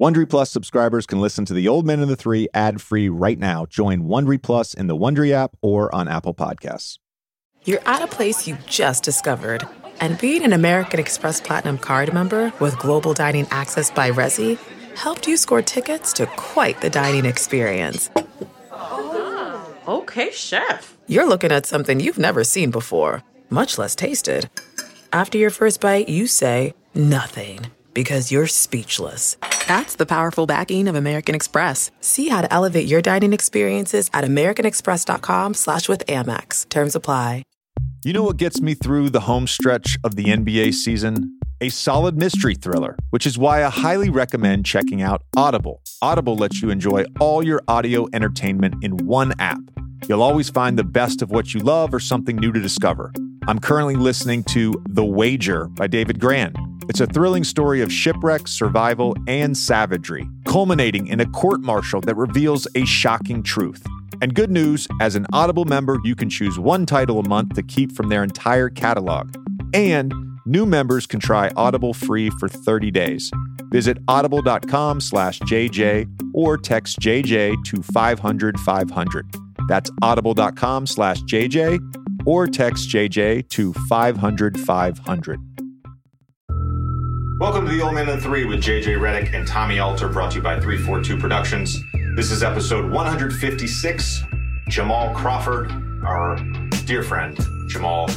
Wondery Plus subscribers can listen to The Old Men and the Three ad-free right now. Join Wondery Plus in the Wondery app or on Apple Podcasts. You're at a place you just discovered. And being an American Express Platinum card member with global dining access by Resy helped you score tickets to quite the dining experience. Oh, okay, chef. You're looking at something you've never seen before, much less tasted. After your first bite, you say nothing because you're speechless. That's the powerful backing of American Express. See how to elevate your dining experiences at americanexpress.com slash with Amex. Terms apply. You know what gets me through the home stretch of the NBA season? A solid mystery thriller, which is why I highly recommend checking out Audible. Audible lets you enjoy all your audio entertainment in one app. You'll always find the best of what you love or something new to discover. I'm currently listening to The Wager by David Grann. It's a thrilling story of shipwreck, survival, and savagery, culminating in a court martial that reveals a shocking truth. And good news as an Audible member, you can choose one title a month to keep from their entire catalog. And new members can try Audible free for 30 days. Visit audible.com slash JJ or text JJ to 500 500. That's audible.com slash JJ or text JJ to 500 500. Welcome to the Old Man and the Three with JJ Redick and Tommy Alter, brought to you by 342 Productions. This is episode 156. Jamal Crawford, our dear friend Jamal,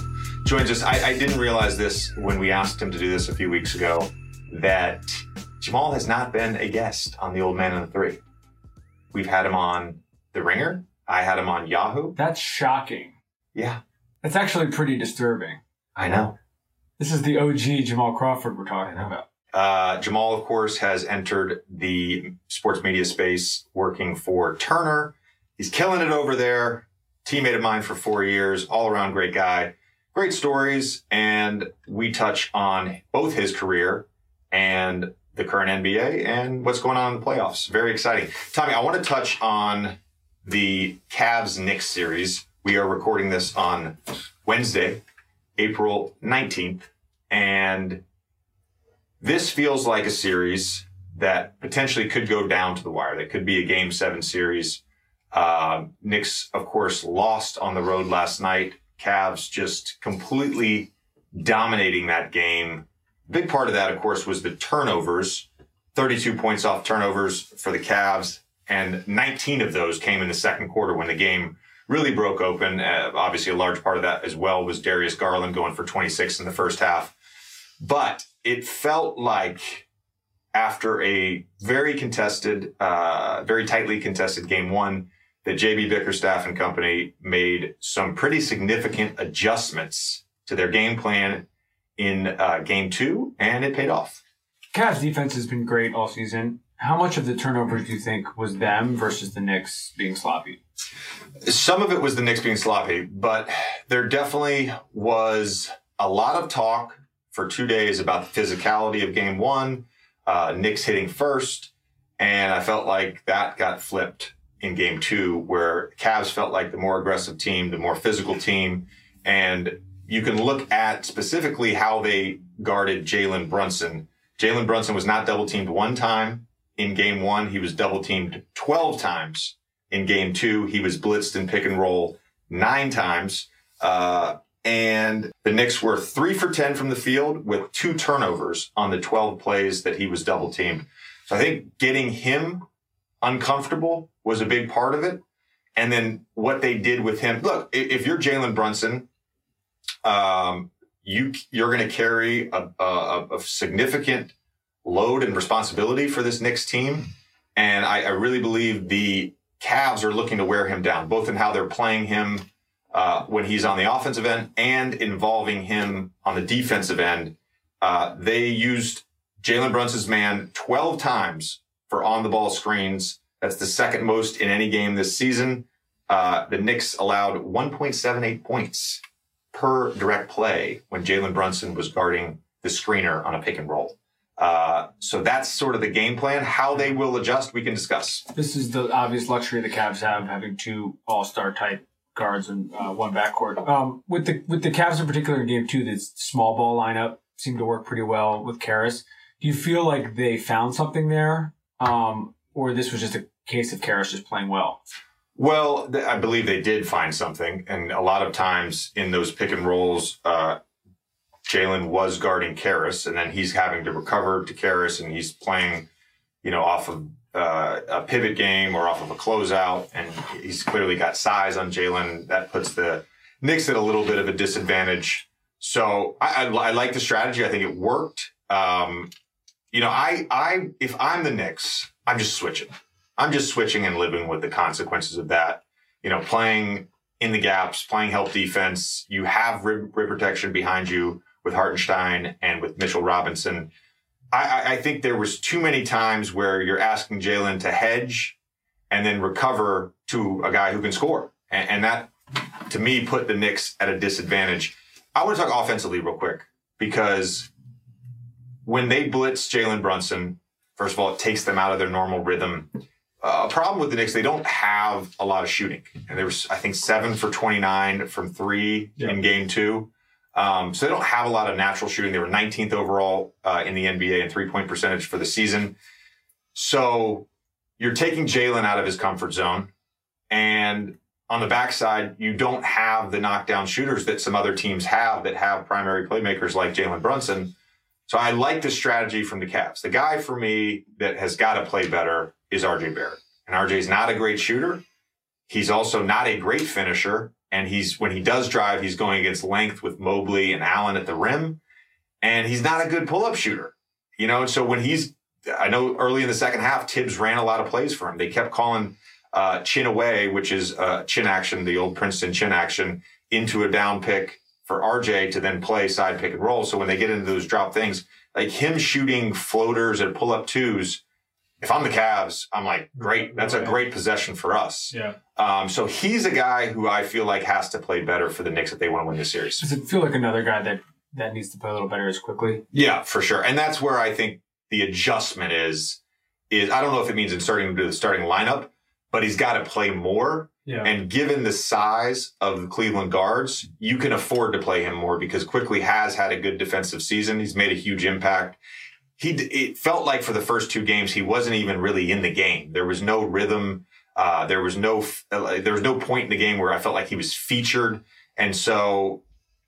joins us. I, I didn't realize this when we asked him to do this a few weeks ago that Jamal has not been a guest on the Old Man and the Three. We've had him on The Ringer. I had him on Yahoo. That's shocking. Yeah, That's actually pretty disturbing. I know. This is the OG Jamal Crawford we're talking about. Uh, Jamal, of course, has entered the sports media space working for Turner. He's killing it over there. Teammate of mine for four years, all around great guy. Great stories. And we touch on both his career and the current NBA and what's going on in the playoffs. Very exciting. Tommy, I want to touch on the Cavs Knicks series. We are recording this on Wednesday, April 19th. And this feels like a series that potentially could go down to the wire. That could be a game seven series. Uh, Knicks, of course, lost on the road last night. Cavs just completely dominating that game. Big part of that, of course, was the turnovers. 32 points off turnovers for the Cavs, and 19 of those came in the second quarter when the game really broke open. Uh, obviously, a large part of that as well was Darius Garland going for 26 in the first half. But it felt like after a very contested, uh, very tightly contested game one, that JB Bickerstaff and company made some pretty significant adjustments to their game plan in uh, game two, and it paid off. Cavs defense has been great all season. How much of the turnovers do you think was them versus the Knicks being sloppy? Some of it was the Knicks being sloppy, but there definitely was a lot of talk for two days about the physicality of game one, uh, Knicks hitting first. And I felt like that got flipped in game two, where Cavs felt like the more aggressive team, the more physical team. And you can look at specifically how they guarded Jalen Brunson. Jalen Brunson was not double teamed one time in game one. He was double teamed 12 times in game two. He was blitzed in pick and roll nine times. Uh, and the Knicks were three for 10 from the field with two turnovers on the 12 plays that he was double teamed. So I think getting him uncomfortable was a big part of it. And then what they did with him. Look, if you're Jalen Brunson, um, you you're going to carry a, a, a, significant load and responsibility for this Knicks team, and I, I, really believe the Cavs are looking to wear him down, both in how they're playing him uh, when he's on the offensive end and involving him on the defensive end. Uh, they used Jalen Brunson's man 12 times for on the ball screens. That's the second most in any game this season. Uh, the Knicks allowed 1.78 points per direct play when Jalen Brunson was guarding the screener on a pick and roll. Uh, so that's sort of the game plan. How they will adjust, we can discuss. This is the obvious luxury the Cavs have, having two all-star type guards and uh, one backcourt. Um, with the with the Cavs in particular in Game Two, this small ball lineup seemed to work pretty well with Caris. Do you feel like they found something there um, or this was just a case of Caris just playing well. Well, I believe they did find something, and a lot of times in those pick and rolls, uh, Jalen was guarding Caris, and then he's having to recover to Caris, and he's playing, you know, off of uh, a pivot game or off of a closeout, and he's clearly got size on Jalen. That puts the Knicks at a little bit of a disadvantage. So I, I, I like the strategy. I think it worked. Um, you know, I, I, if I'm the Knicks, I'm just switching. I'm just switching and living with the consequences of that. You know, playing in the gaps, playing help defense. You have rib, rim protection behind you with Hartenstein and with Mitchell Robinson. I, I think there was too many times where you're asking Jalen to hedge and then recover to a guy who can score. And, and that, to me, put the Knicks at a disadvantage. I want to talk offensively real quick because when they blitz Jalen Brunson, first of all, it takes them out of their normal rhythm. Uh, a problem with the Knicks, they don't have a lot of shooting. And there was, I think, seven for 29 from three yeah. in game two. Um, so they don't have a lot of natural shooting. They were 19th overall uh, in the NBA in three point percentage for the season. So you're taking Jalen out of his comfort zone. And on the backside, you don't have the knockdown shooters that some other teams have that have primary playmakers like Jalen Brunson. So I like the strategy from the Cavs. The guy for me that has got to play better is RJ Barrett. And RJ is not a great shooter. He's also not a great finisher. And he's, when he does drive, he's going against length with Mobley and Allen at the rim. And he's not a good pull up shooter, you know? And so when he's, I know early in the second half, Thibs ran a lot of plays for him. They kept calling, uh, chin away, which is, uh, chin action, the old Princeton chin action into a down pick for RJ to then play side pick and roll. So when they get into those drop things, like him shooting floaters and pull up twos, if I'm the Cavs, I'm like, great. That's a great possession for us. Yeah. Um, so he's a guy who I feel like has to play better for the Knicks if they want to win this series. Does it feel like another guy that that needs to play a little better as Quickley? Yeah, for sure. And that's where I think the adjustment is. Is I don't know if it means inserting him to the starting lineup, but he's got to play more. Yeah. And given the size of the Cleveland guards, you can afford to play him more because Quickley has had a good defensive season. He's made a huge impact he it felt like for the first two games he wasn't even really in the game. There was no rhythm. Uh, there was no uh, there was no point in the game where I felt like he was featured, and so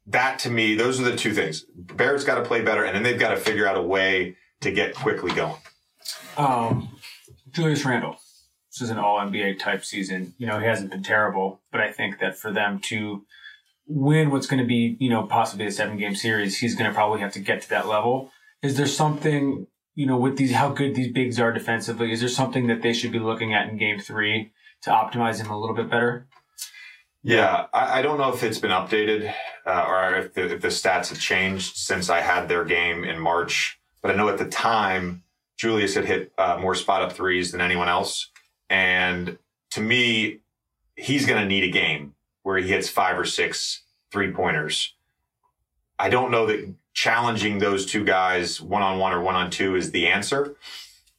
that to me, those are the two things. Barrett's got to play better, and then they've got to figure out a way to get Quickley going. Um, Julius Randle. This is an All NBA type season. You know he hasn't been terrible, but I think that for them to win what's going to be, you know, possibly a seven game series, he's going to probably have to get to that level. Is there something, you know, with these, how good these bigs are defensively, is there something that they should be looking at in game three to optimize them a little bit better? Yeah, I, I don't know if it's been updated uh, or if the, if the stats have changed since I had their game in March. But I know at the time, Julius had hit uh, more spot up threes than anyone else. And to me, he's going to need a game where he hits five or six three pointers. I don't know that challenging those two guys one on one or one on two is the answer.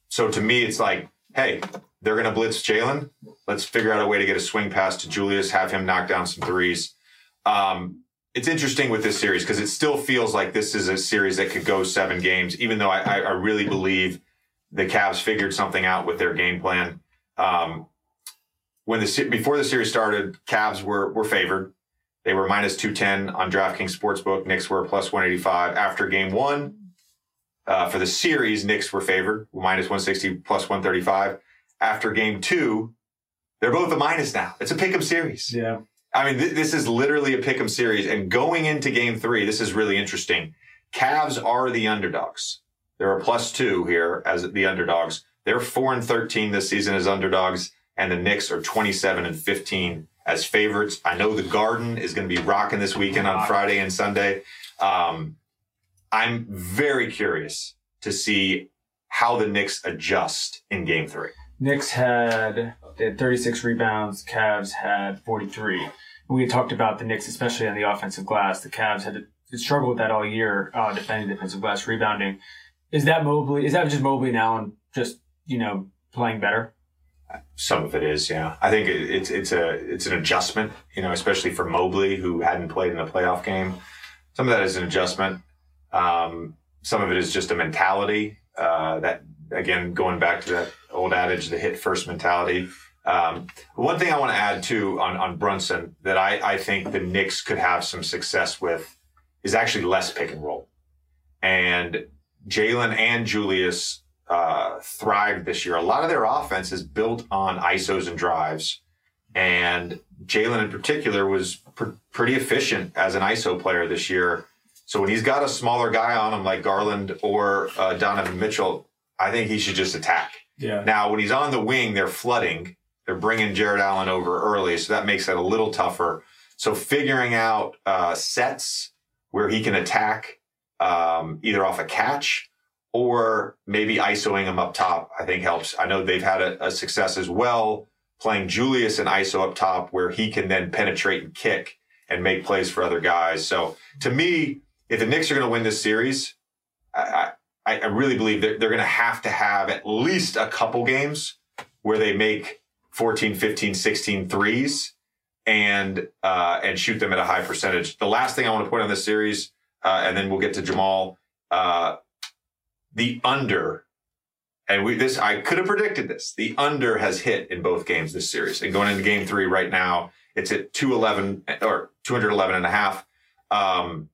So to me, it's like, hey, they're going to blitz Jalen. Let's figure out a way to get a swing pass to Julius, have him knock down some threes. Um, it's interesting with this series because it still feels like this is a series that could go seven games, even though I, I really believe the Cavs figured something out with their game plan. Um, when the before the series started, Cavs were were favored. They were minus 210 on DraftKings Sportsbook. Knicks were plus 185. After game one, uh, for the series, Knicks were favored, minus 160, plus 135. After game two, they're both a minus now. It's a pick'em series. Yeah. I mean, th- this is literally a pick'em series. And going into game three, this is really interesting. Cavs are the underdogs. They're a plus two here as the underdogs. They're four and 13 this season as underdogs, and the Knicks are 27 and 15 as favorites. I know the Garden is going to be rocking this weekend on Friday and Sunday. Um, I'm very curious to see how the Knicks adjust in Game Three. Knicks had they had 36 rebounds. Cavs had 43. We talked about the Knicks, especially on the offensive glass. The Cavs had struggled with that all year, uh, defending defensive glass rebounding. Is that Mobley? Is that just Mobley now and just you know playing better? Some of it is, yeah. I think it, it's it's a it's an adjustment, you know, especially for Mobley who hadn't played in a playoff game. Some of that is an adjustment. Um, some of it is just a mentality uh, that, again, going back to that old adage, the hit first mentality. Um, one thing I want to add too on, on Brunson that I, I think the Knicks could have some success with is actually less pick and roll. And Jalen and Julius uh, thrived this year. A lot of their offense is built on ISOs and drives. And Jalen in particular was pr- pretty efficient as an ISO player this year. So when he's got a smaller guy on him like Garland or uh, Donovan Mitchell, I think he should just attack. Yeah. Now, when he's on the wing, they're flooding. They're bringing Jarrett Allen over early, so that makes it a little tougher. So figuring out uh, sets where he can attack um, either off a catch or maybe isoing him up top, I think helps. I know they've had a, a success as well playing Julius and ISO up top where he can then penetrate and kick and make plays for other guys. So to me, if the Knicks are going to win this series, I, I, I really believe they're, they're going to have to have at least a couple games where they make 14, 15, 16 threes and, uh, and shoot them at a high percentage. The last thing I want to point on this series, uh, and then we'll get to Jamal, uh, the under and we this I could have predicted this. The under has hit in both games this series. And going into game three right now, it's at 211 or 211 and a half. Um,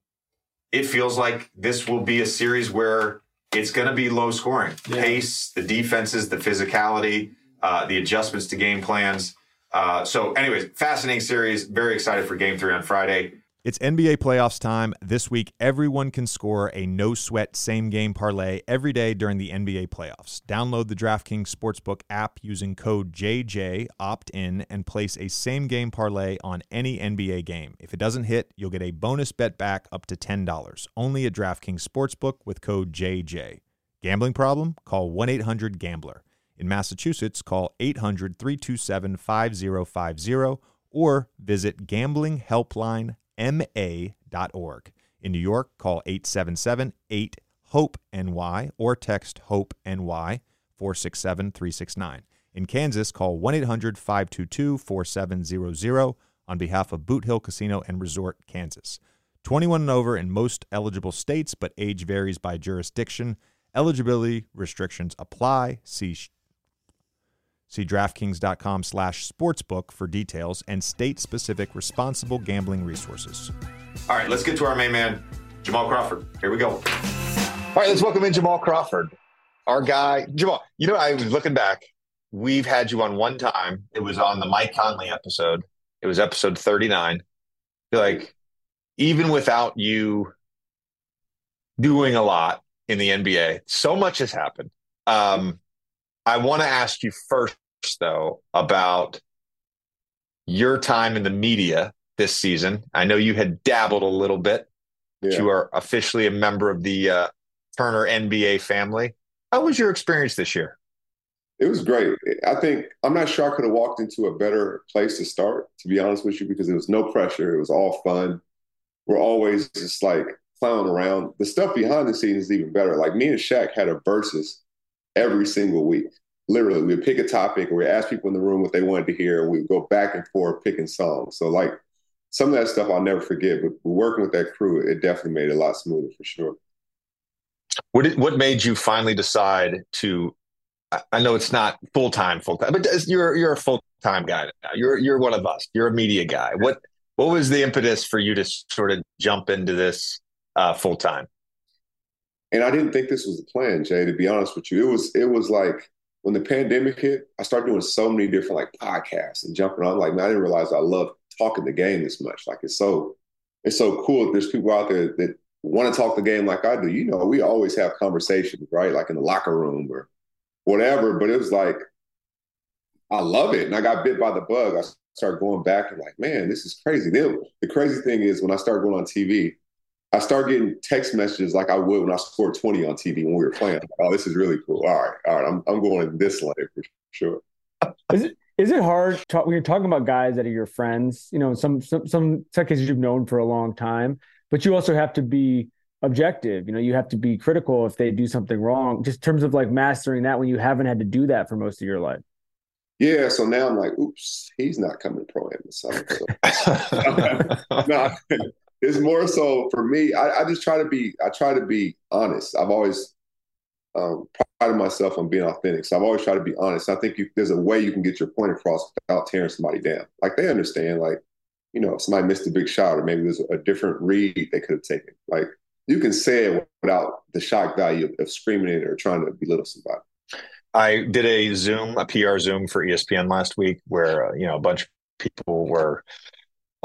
it feels like this will be a series where it's going to be low scoring. Yeah. Pace, the defenses, the physicality, uh, the adjustments to game plans. Uh, so, anyways, fascinating series. Very excited for game three on Friday. It's NBA playoffs time. This week, everyone can score a no sweat same game parlay every day during the NBA playoffs. Download the DraftKings Sportsbook app using code JJ, opt in, and place a same game parlay on any NBA game. If it doesn't hit, you'll get a bonus bet back up to $10. Only at DraftKings Sportsbook with code JJ. Gambling problem? Call 1 800 Gambler. In Massachusetts, call 800 327 5050 or visit gamblinghelpline.com ma.org. In New York, call 877 8 HOPE NY or text HOPE NY 467 369. In Kansas, call 1 800 522 4700 on behalf of Boot Hill Casino and Resort, Kansas. 21 and over in most eligible states, but age varies by jurisdiction. Eligibility restrictions apply. See See DraftKings.com slash sportsbook for details and state-specific responsible gambling resources. All right, let's get to our main man, Jamal Crawford. Here we go. All right, let's welcome in Jamal Crawford, our guy. Jamal, you know, I was looking back. We've had you on one time. It was on the Mike Conley episode. It was episode 39. Like even without you doing a lot in the NBA, so much has happened. Um, I want to ask you first, though, about your time in the media this season. I know you had dabbled a little bit. Yeah. You are officially a member of the uh, Turner NBA family. How was your experience this year? It was great. I think I'm not sure I could have walked into a better place to start, to be honest with you, because there was no pressure. It was all fun. We're always just like clowning around. The stuff behind the scenes is even better. Like me and Shaq had a versus every single week. Literally, we'd pick a topic, or we'd ask people in the room what they wanted to hear, and we'd go back and forth picking songs. So like some of that stuff I'll never forget. But working with that crew, it definitely made it a lot smoother for sure. What did, what made you finally decide to? I- I know it's not full time, full time, but you're you're a full time guy now. You're you're one of us. You're a media guy. What what was the impetus for you to sort of jump into this uh, full time? And I didn't think this was the plan, Jay. To be honest with you, it was it was like when the pandemic hit, I started doing so many different like podcasts and jumping on. Like, man, I didn't realize I love talking the game this much. Like, it's so it's so cool. that There's people out there that want to talk the game like I do. You know, we always have conversations, right? Like in the locker room or whatever. But it was like I love it, and I got bit by the bug. I started going back and like, man, this is crazy. Then the crazy thing is when I started going on TV. I start getting text messages like I would when I scored 20 on TV when we were playing. Like, oh, this is really cool. All right, all right, I'm I'm going in this lane for sure. Is it is it hard talk, when you're talking about guys that are your friends? You know, some some some some cases you've known for a long time, but you also have to be objective. You know, you have to be critical if they do something wrong. Just in terms of like mastering that when you haven't had to do that for most of your life. Yeah, so now I'm like, oops, he's not coming to pro in the summer. So. no, it's more so for me. I, I just try to be. I try to be honest. I've always um, pride myself on being authentic. So I've always tried to be honest. I think you, there's a way you can get your point across without tearing somebody down. Like they understand, like, you know, if somebody missed a big shot or maybe there's a different read they could have taken. Like you can say it without the shock value of, of screaming it or trying to belittle somebody. I did a Zoom, a PR Zoom for ESPN last week where, uh, you know, a bunch of people were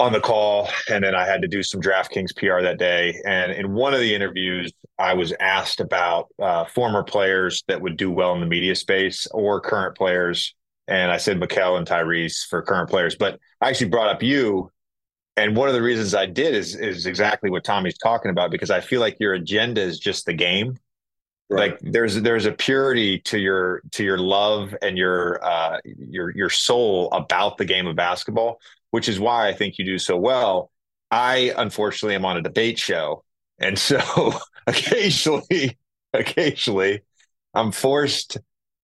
on the call and then I had to do some DraftKings PR that day. And in one of the interviews, I was asked about uh, former players that would do well in the media space or current players. And I said Mikal and Tyrese for current players, but I actually brought up you. And one of the reasons I did is is exactly what Tommy's talking about because I feel like your agenda is just the game. Right. Like there's there's a purity to your to your love and your uh, your your soul about the game of basketball which is why I think you do so well. I unfortunately am on a debate show. And so occasionally, occasionally, I'm forced.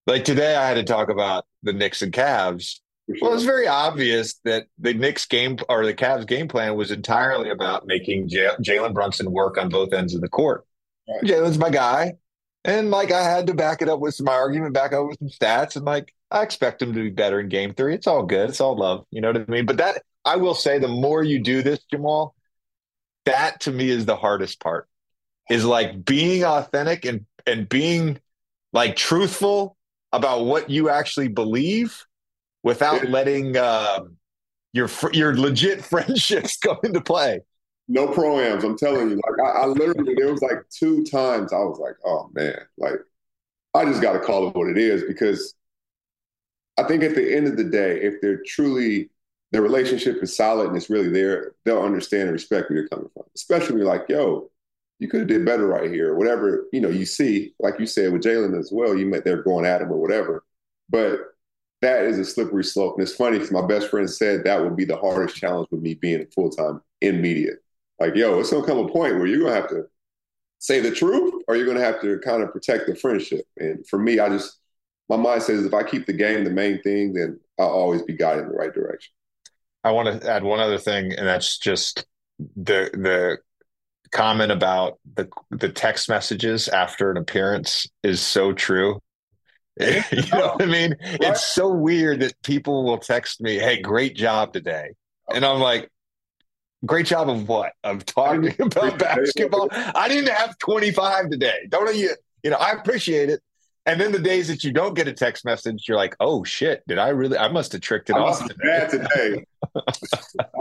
Like today, I had to talk about the Knicks and Cavs. Well, it's very obvious that the Knicks game or the Cavs game plan was entirely about making J- Jalen Brunson work on both ends of the court. Jalen's my guy. And like I had to back it up with my argument, back up with some stats, and like I expect him to be better in game three. It's all good. It's all love. You know what I mean? But that I will say the more you do this, Jamal, that to me is the hardest part. Is like being authentic and and being like truthful about what you actually believe without letting uh, your your legit friendships come into play. No proams, I'm telling you. Like I, I literally, there was like two times I was like, oh man, like I just got to call it what it is because I think at the end of the day, if they're truly the relationship is solid and it's really there, they'll understand and respect where you're coming from. Especially when you're like, yo, you could have did better right here. Whatever, you know, you see, like you said with Jalen as well, you met they're going at him or whatever. But that is a slippery slope. And it's funny because my best friend said that would be the hardest challenge with me being full time in media. Like, yo, it's gonna come a point where you're gonna have to say the truth or you're gonna have to kind of protect the friendship. And for me, I just my mind says if I keep the game the main thing, then I'll always be guided in the right direction. I want to add one other thing, and that's just the the comment about the the text messages after an appearance is so true. you know what I oh. mean? What? It's so weird that people will text me, "Hey, great job today," oh. and I'm like, "Great job of what? Of talking about basketball? I didn't have 25 today. Don't you? You know, I appreciate it, and then the days that you don't get a text message, you're like, "Oh shit! Did I really? I must have tricked it I off today." Bad today.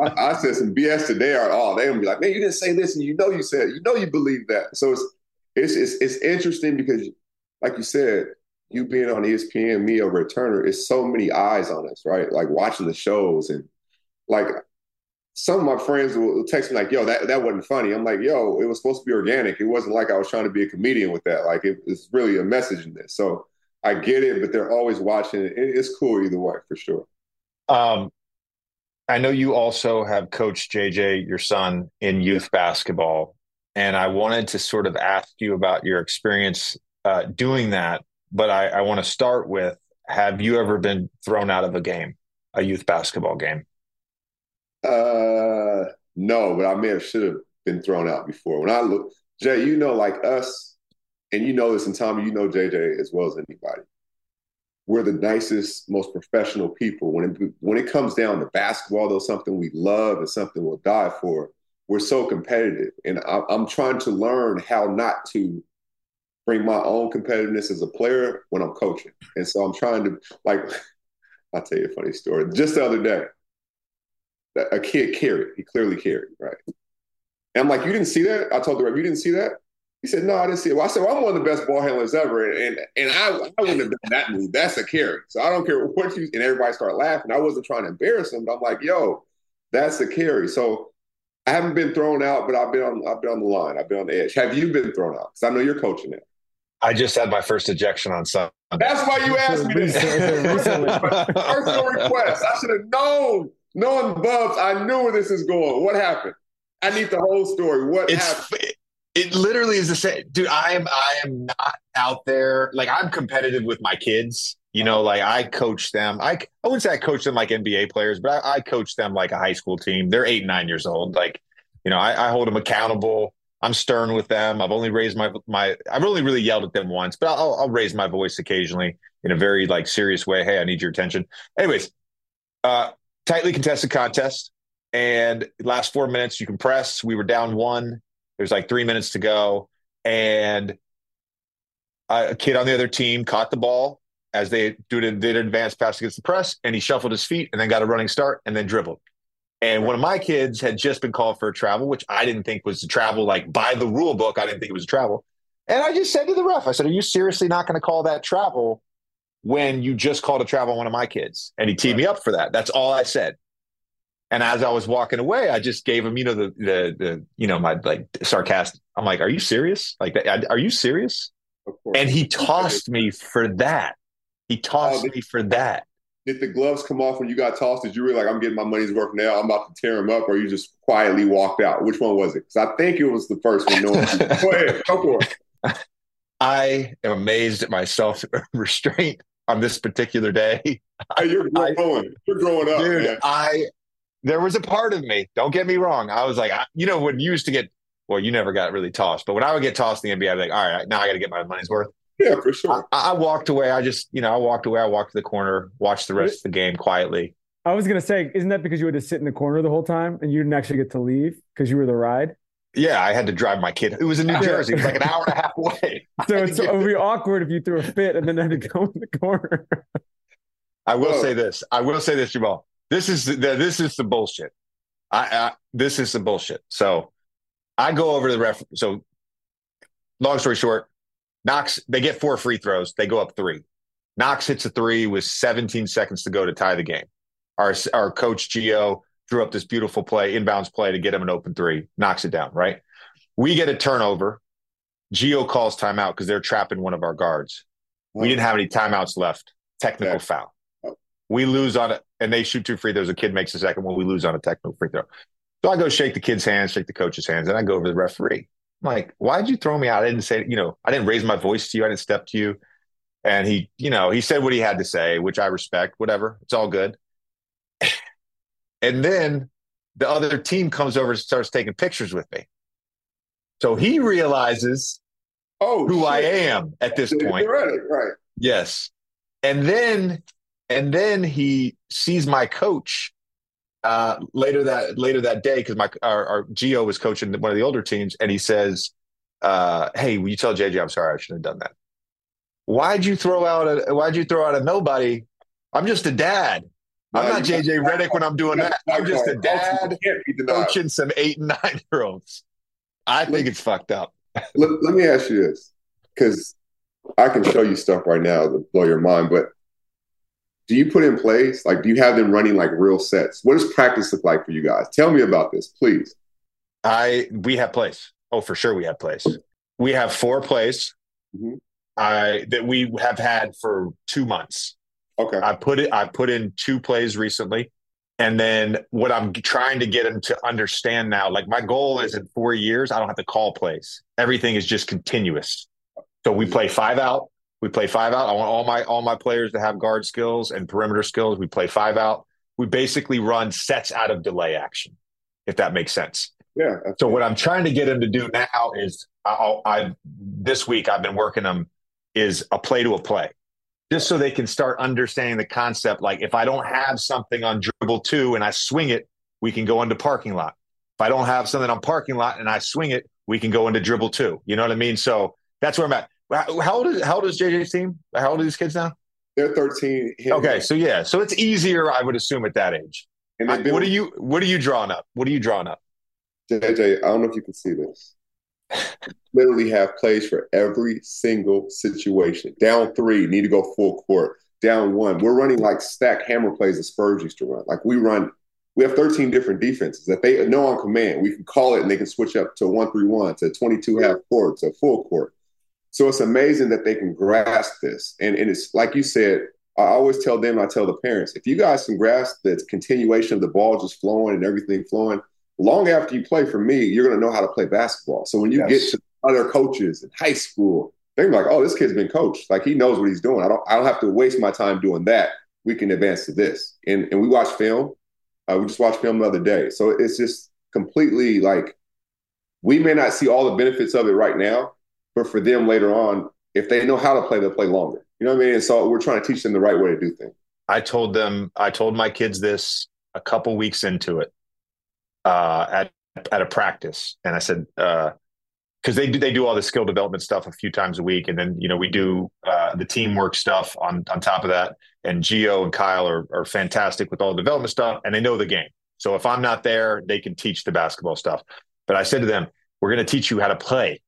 I, I, said some BS today. Or oh, They're gonna be like, "Man, you didn't say this, and you know you said, you know you believe that." So it's it's it's, it's interesting because, like you said, you being on ESPN, me over at Turner, it's so many eyes on us, right? Like watching the shows and like some of my friends will text me like, "Yo, that that wasn't funny." I'm like, "Yo, it was supposed to be organic. It wasn't like I was trying to be a comedian with that. Like, it, it's really a message in this." So I get it, but they're always watching it. It's cool either way, for sure. Um, I know you also have coached JJ, your son, in youth basketball, and I wanted to sort of ask you about your experience uh, doing that. But I, I want to start with: Have you ever been thrown out of a game, a youth basketball game? Uh, no, but I may have should have been thrown out before. When I look, Jay, you know, like us, and you know this, and Tommy, you know JJ as well as anybody. We're the nicest, most professional people. When it when it comes down to basketball, though, something we love and something we'll die for. We're so competitive, and I, I'm trying to learn how not to bring my own competitiveness as a player when I'm coaching. And so I'm trying to like. I'll tell you a funny story. Just the other day, a kid carried. He clearly carried, right? And I'm like, you didn't see that? I told the ref, you didn't see that? He said, no, I didn't see it. Well, I said, well, I'm one of the best ball handlers ever. And and I, I wouldn't have done that move. That's a carry. So I don't care what you and everybody started laughing. I wasn't trying to embarrass him, but I'm like, yo, that's a carry. So I haven't been thrown out, but I've been on I've been on the line. I've been on the edge. Have you been thrown out? Because I know you're coaching it. I just had my first ejection on Sunday. That's why you asked me this. Personal request. I should have known. Knowing Bubs, I knew where this is going. What happened? I need the whole story. What it's, happened? It, it literally is the same, dude. I am I am not out there like I'm competitive with my kids. You know, like I coach them. I I wouldn't say I coach them like NBA players, but I, I coach them like a high school team. They're eight nine years old. Like, you know, I, I hold them accountable. I'm stern with them. I've only raised my my. I've only really yelled at them once, but I'll, I'll raise my voice occasionally in a very like serious way. Hey, I need your attention. Anyways, uh, tightly contested contest, and last four minutes you can press. We were down one. There's like three minutes to go, and a kid on the other team caught the ball as they did an advanced pass against the press, and he shuffled his feet and then got a running start and then dribbled. And one of my kids had just been called for a travel, which I didn't think was a travel, like by the rule book. I didn't think it was a travel. And I just said to the ref, I said, Are you seriously not going to call that travel when you just called a travel on one of my kids? And he teed me up for that. That's all I said. And as I was walking away, I just gave him, you know, the the the you know, my like sarcastic. I'm like, Are you serious? Like, are you serious? And he tossed me for that. He tossed oh, me for that did the gloves come off when you got tossed? Did you really like, I'm getting my money's worth now, I'm about to tear him up, or you just quietly walked out? Which one was it? Because I think it was the first one. No, go ahead, go for it. I am amazed at my self restraint on this particular day. Oh, you're growing. I, You're growing up, dude. Man. I there was a part of me. Don't get me wrong. I was like, I, you know, when you used to get, well, you never got really tossed, but when I would get tossed in the NBA, I'd be like, all right, now I got to get my money's worth. Yeah, for sure. I, I, walked away. I just, you know, I walked away. I walked to the corner, watched the rest of the game quietly. I was gonna say, isn't that because you had to sit in the corner the whole time and you didn't actually get to leave because you were the ride? Yeah, I had to drive my kid. It was in New Jersey. It was like an hour and a half away. so it's, it would be awkward if you threw a fit and then had to go in the corner. I will Whoa. say this. I will say this, Jamal. This is the, this is the bullshit. I, I this is the bullshit. So I go over to the ref. So long story short, Knox, they get four free throws. They go up three. Knox hits a three with 17 seconds to go to tie the game. Our, our coach, Geo, drew up this beautiful play, inbounds play to get him an open three, knocks it down, right? We get a turnover. Geo calls timeout because they're trapping one of our guards. We didn't have any timeouts left. Technical yeah. foul. We lose on it, and they shoot two free throws. A kid makes a second one. We lose on a technical free throw. So I go shake the kid's hands, shake the coach's hands, and I go over to the referee. I'm like, why'd you throw me out? I didn't say, you know, I didn't raise my voice to you. I didn't step to you. And he, you know, he said what he had to say, which I respect, whatever. It's all good. And then the other team comes over and starts taking pictures with me. So he realizes oh, who shit. I am at this point. Right, right. Yes. And then and then he sees my coach uh, later that later that day because my our, our Geo was coaching one of the older teams, and he says, uh, "Hey, will you tell JJ I'm sorry I shouldn't have done that? Why'd you throw out a Why'd you throw out a nobody? I'm just a dad. I'm not JJ Redick when I'm doing that. I'm just a dad coaching some eight and nine year olds. I think it's fucked up. Let, let me ask you this, because I can show you stuff right now to blow your mind, but do you put in plays? Like, do you have them running like real sets? What does practice look like for you guys? Tell me about this, please. I we have plays. Oh, for sure, we have plays. We have four plays. Mm-hmm. I that we have had for two months. Okay. I put it. I put in two plays recently, and then what I'm trying to get them to understand now, like my goal is in four years, I don't have to call plays. Everything is just continuous. So we play five out, we play five out. I want all my all my players to have guard skills and perimeter skills. We play five out. We basically run sets out of delay action, if that makes sense. Yeah. So what I'm trying to get them to do now is, I'll, I this week I've been working them is a play to a play, just so they can start understanding the concept. Like if I don't have something on dribble two and I swing it, we can go into parking lot. If I don't have something on parking lot and I swing it, we can go into dribble two. You know what I mean? So that's where I'm at. How old is how old is JJ's team? How old are these kids now? They're 13. Okay, so yeah, so it's easier, I would assume, at that age. And I, what are you what are you drawing up? What are you drawing up? JJ, I don't know if you can see this. Literally have plays for every single situation. Down three, need to go full court. Down one, we're running like stack hammer plays that Spurs used to run. Like we run, we have 13 different defenses that they know on command. We can call it and they can switch up to one three one, to 22 half court, to full court. So it's amazing that they can grasp this. And, and it's like you said, I always tell them, I tell the parents, if you guys can grasp the continuation of the ball just flowing and everything flowing, long after you play for me, you're going to know how to play basketball. So when you yes. get to other coaches in high school, they're like, oh, this kid's been coached. Like he knows what he's doing. I don't, I don't have to waste my time doing that. We can advance to this. And, and we watch film. Uh, we just watched film the other day. So it's just completely like we may not see all the benefits of it right now, but for them later on, if they know how to play, they'll play longer. You know what I mean? And so we're trying to teach them the right way to do things. I told them, I told my kids this a couple weeks into it uh, at at a practice, and I said, because uh, they do they do all the skill development stuff a few times a week, and then you know we do uh, the teamwork stuff on on top of that. And Geo and Kyle are are fantastic with all the development stuff, and they know the game. So if I'm not there, they can teach the basketball stuff. But I said to them, we're going to teach you how to play.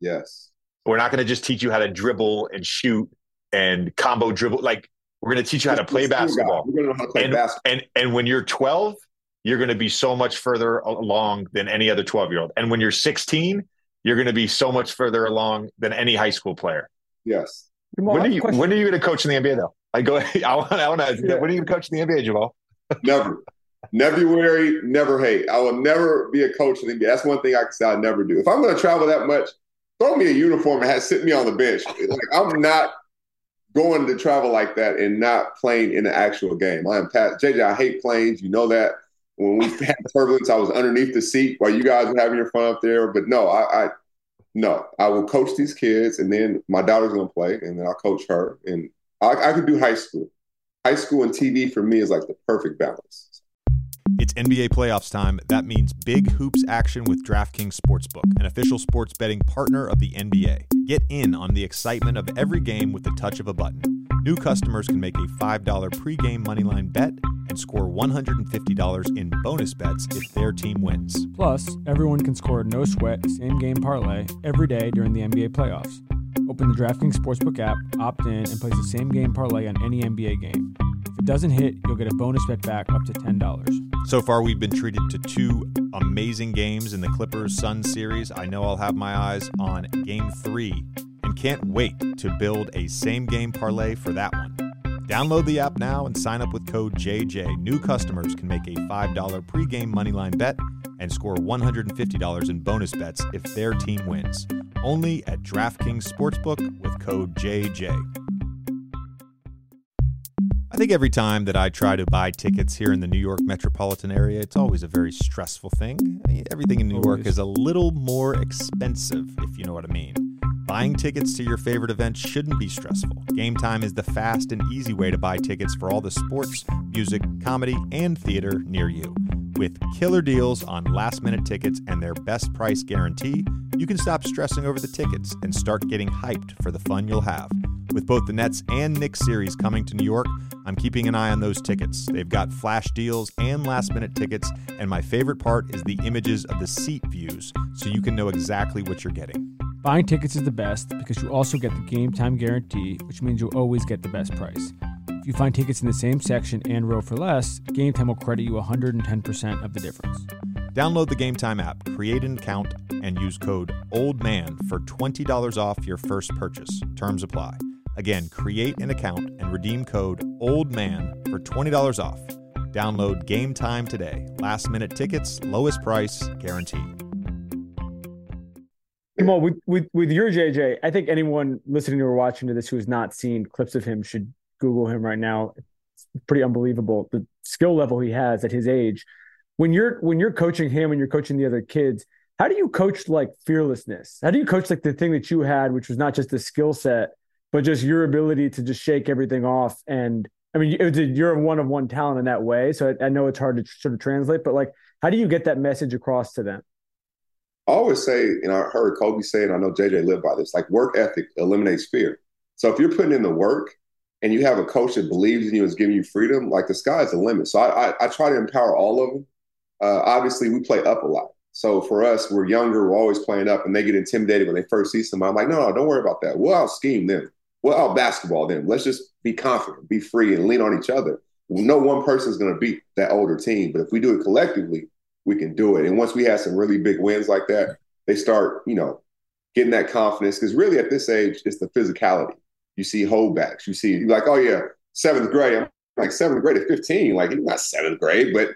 Yes. We're not going to just teach you how to dribble and shoot and combo dribble. Like we're going to teach you how to play basketball. We're going to know how to play and, basketball. And and when you're 12, you're going to be so much further along than any other 12 year old. And when you're 16, you're going to be so much further along than any high school player. Yes. Jamal, when are you question. when are you going to coach in the NBA though? I go. I want. I want to. Yeah. When are you going to coach in the NBA, Jamal? Never. Never worry, never hate. I will never be a coach in the NBA. That's one thing I can say I never do. If I'm going to travel that much, throw me a uniform and have, sit me on the bench. Like, I'm not going to travel like that and not playing in the actual game. I am Pat JJ. I hate planes. You know that. When we had turbulence, I was underneath the seat while you guys were having your fun up there. But no, I, I no, I will coach these kids, and then my daughter's going to play, and then I'll coach her, and I, I could do high school. High school and TV for me is like the perfect balance. It's NBA playoffs time. That means big hoops action with DraftKings Sportsbook, an official sports betting partner of the NBA. Get in on the excitement of every game with the touch of a button. New customers can make a $5 pregame moneyline bet and score $150 in bonus bets if their team wins. Plus, everyone can score a no sweat same game parlay every day during the NBA playoffs. Open the DraftKings Sportsbook app, opt in, and place the same game parlay on any NBA game. If it doesn't hit, you'll get a bonus bet back up to $10. So far, we've been treated to two amazing games in the Clippers Sun series. I know I'll have my eyes on game three and can't wait to build a same game parlay for that one. Download the app now and sign up with code JJ. New customers can make a $5 pregame moneyline bet and score $150 in bonus bets if their team wins. Only at DraftKings Sportsbook with code JJ. I think every time that I try to buy tickets here in the New York metropolitan area, it's always a very stressful thing. Everything in New always. York is a little more expensive, if you know what I mean. Buying tickets to your favorite events shouldn't be stressful. Game Time is the fast and easy way to buy tickets for all the sports, music, comedy, and theater near you. With killer deals on last minute tickets and their best price guarantee, you can stop stressing over the tickets and start getting hyped for the fun you'll have. With both the Nets and Knicks series coming to New York, I'm keeping an eye on those tickets. They've got flash deals and last minute tickets, and my favorite part is the images of the seat views so you can know exactly what you're getting. Buying tickets is the best because you also get the game time guarantee, which means you'll always get the best price. If you find tickets in the same section and row for less, Game Time will credit you 110% of the difference. Download the Game Time app, create an account, and use code OLDMAN for $20 off your first purchase. Terms apply. Again, create an account and redeem code OLDMAN for $20 off. Download Game Time today. Last minute tickets, lowest price, guaranteed. Jamal, with, with with your JJ, I think anyone listening or watching to this who has not seen clips of him should Google him right now. It's pretty unbelievable the skill level he has at his age. When you're when you're coaching him and you're coaching the other kids, how do you coach like fearlessness? How do you coach like the thing that you had, which was not just the skill set, but just your ability to just shake everything off? And I mean, a, you're a one of one talent in that way. So I, I know it's hard to sort of translate, but like, how do you get that message across to them? I always say, and I heard Kobe say, and I know JJ lived by this, like work ethic eliminates fear. So if you're putting in the work and you have a coach that believes in you and is giving you freedom, like the sky's the limit. So I, I, I try to empower all of them. Uh, obviously, we play up a lot. So for us, we're younger, we're always playing up, and they get intimidated when they first see somebody. I'm like, no, no, don't worry about that. We'll out scheme them. We'll out basketball them. Let's just be confident, be free, and lean on each other. No one person is going to beat that older team, but if we do it collectively, we can do it. And once we have some really big wins like that, they start, you know, getting that confidence. Because really, at this age, it's the physicality. You see holdbacks. You see, like, oh yeah, seventh grade. I'm like seventh grade at 15. Like, not seventh grade, but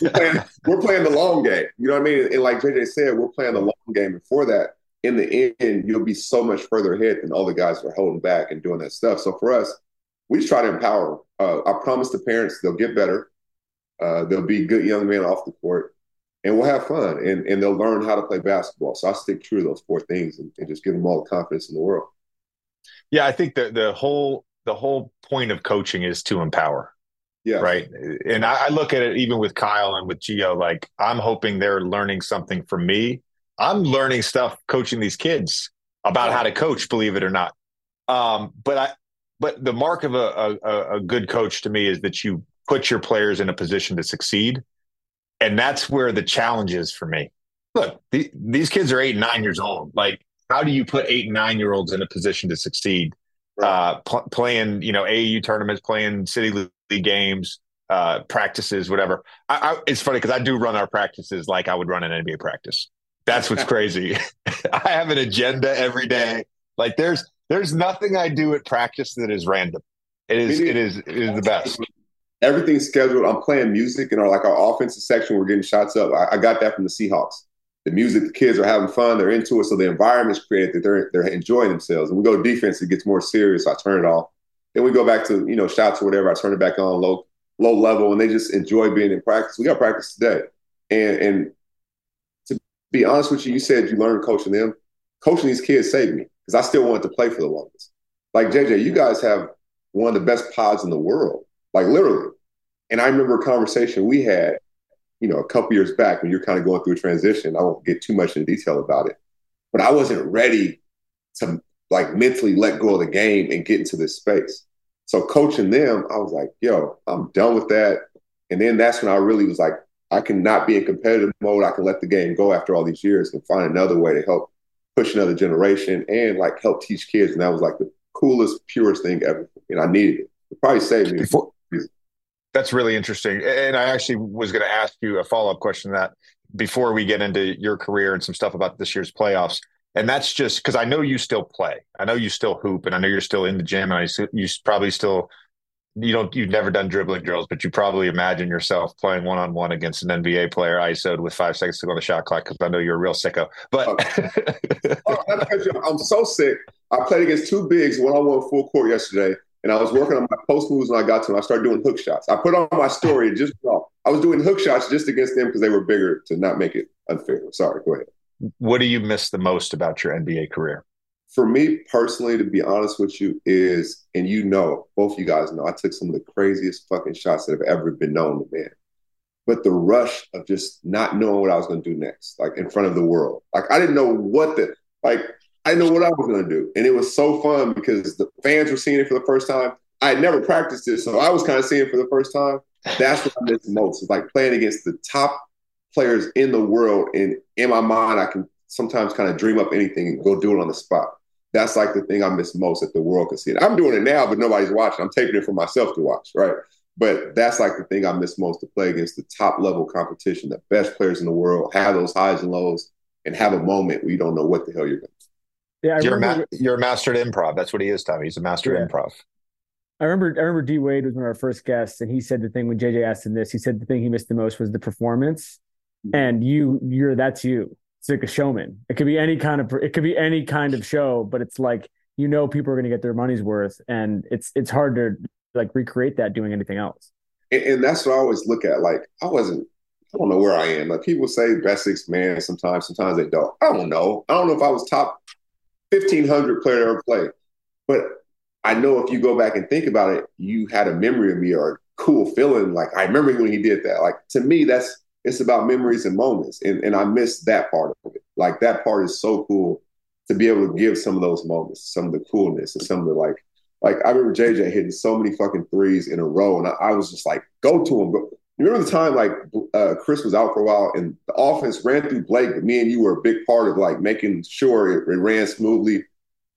we're playing, we're playing the long game. You know what I mean? And like JJ said, we're playing the long game. For that, in the end, you'll be so much further ahead than all the guys who are holding back and doing that stuff. So for us, we just try to empower. Uh, I promise the parents they'll get better. Uh, they'll be good young men off the court and we'll have fun, and and they'll learn how to play basketball. So I stick true to those four things and, and just give them all the confidence in the world. Yeah, I think the the whole the whole point of coaching is to empower. Yeah. Right. And I, I look at it even with Kyle and with Geo, like I'm hoping they're learning something from me. I'm learning stuff coaching these kids about how to coach, believe it or not. Um, but I, but the mark of a, a, a good coach to me is that you put your players in a position to succeed, and that's where the challenge is for me. Look, the, these kids are eight and nine years old. Like, how do you put eight and nine year olds in a position to succeed? Uh, pl- playing, you know, AAU tournaments, playing city league games, uh, practices, whatever. I, I, it's funny because I do run our practices like I would run an NBA practice. That's what's crazy. I have an agenda every day. Like there's there's nothing I do at practice that is random. It is it is it is the best. Everything's scheduled. I'm playing music in our like our offensive section. We're getting shots up. I, I got that from the Seahawks. The music, the kids are having fun. They're into it, so the environment's created that they're they're enjoying themselves. And we go defense, it gets more serious. I turn it off. Then we go back to you know shots or whatever. I turn it back on low low level, and they just enjoy being in practice. We got practice today, and and to be honest with you, you said you learned coaching them. Coaching these kids saved me because I still wanted to play for the longest. Like JJ, you guys have one of the best pods in the world, like literally. And I remember a conversation we had, you know, a couple years back when you're kind of going through a transition. I won't get too much into detail about it, but I wasn't ready to like mentally let go of the game and get into this space. So coaching them, I was like, yo, I'm done with that. And then that's when I really was like, I can not be in competitive mode. I can let the game go after all these years and find another way to help push another generation and like help teach kids. And that was like the coolest, purest thing ever. And I needed it. It probably saved me. Before, that's really interesting. And I actually was going to ask you a follow up question that before we get into your career and some stuff about this year's playoffs. And that's just because I know you still play. I know you still hoop, and I know you're still in the gym. And I you probably still you don't you've never done dribbling drills, but you probably imagine yourself playing one on one against an NBA player ISO'd with five seconds to go on the shot clock because I know you're a real sicko. But oh, oh I'm so sick. I played against two bigs one on one full court yesterday, and I was working on my post moves when I got to them. I started doing hook shots. I put on my story and just I was doing hook shots just against them because they were bigger to not make it unfair. Sorry, go ahead. What do you miss the most about your NBA career? For me personally, to be honest with you, is and you know, both you guys know, I took some of the craziest fucking shots that have ever been known to man. But the rush of just not knowing what I was going to do next, like in front of the world, like I didn't know what the like I didn't know what I was going to do, and it was so fun because the fans were seeing it for the first time. I had never practiced it, so I was kind of seeing it for the first time. That's what I miss most. It's like playing against the top players in the world. And in my mind, I can sometimes kind of dream up anything and go do it on the spot. That's like the thing I miss most that the world can see it. I'm doing it now, but nobody's watching. I'm taping it for myself to watch, right? But that's like the thing I miss most to play against the top level competition, the best players in the world, have those highs and lows, and have a moment where you don't know what the hell you're going to do. Yeah, you're, remember, a ma- you're a master at improv. That's what he is, Tommy. He's a master yeah. at improv. I remember I remember D Wade was one of our first guests, and he said the thing when JJ asked him this, he said the thing he missed the most was the performance mm-hmm. and you you're that's you it's like a showman it could be any kind of it could be any kind of show but it's like you know people are going to get their money's worth and it's it's hard to like recreate that doing anything else and, and, that's what i always look at like i wasn't i don't know where i am like people say best six man sometimes sometimes they don't i don't know i don't know if i was top 1500 player ever play but i know if you go back and think about it you had a memory of me or a cool feeling like i remember when he did that like to me that's it's about memories and moments. And, and I miss that part of it. Like that part is so cool to be able to give some of those moments, some of the coolness and some of the like, like I remember JJ hitting so many fucking threes in a row. And I, I was just like, go to him. Remember the time like uh, Chris was out for a while and the offense ran through Blake, but me and you were a big part of like making sure it, it ran smoothly.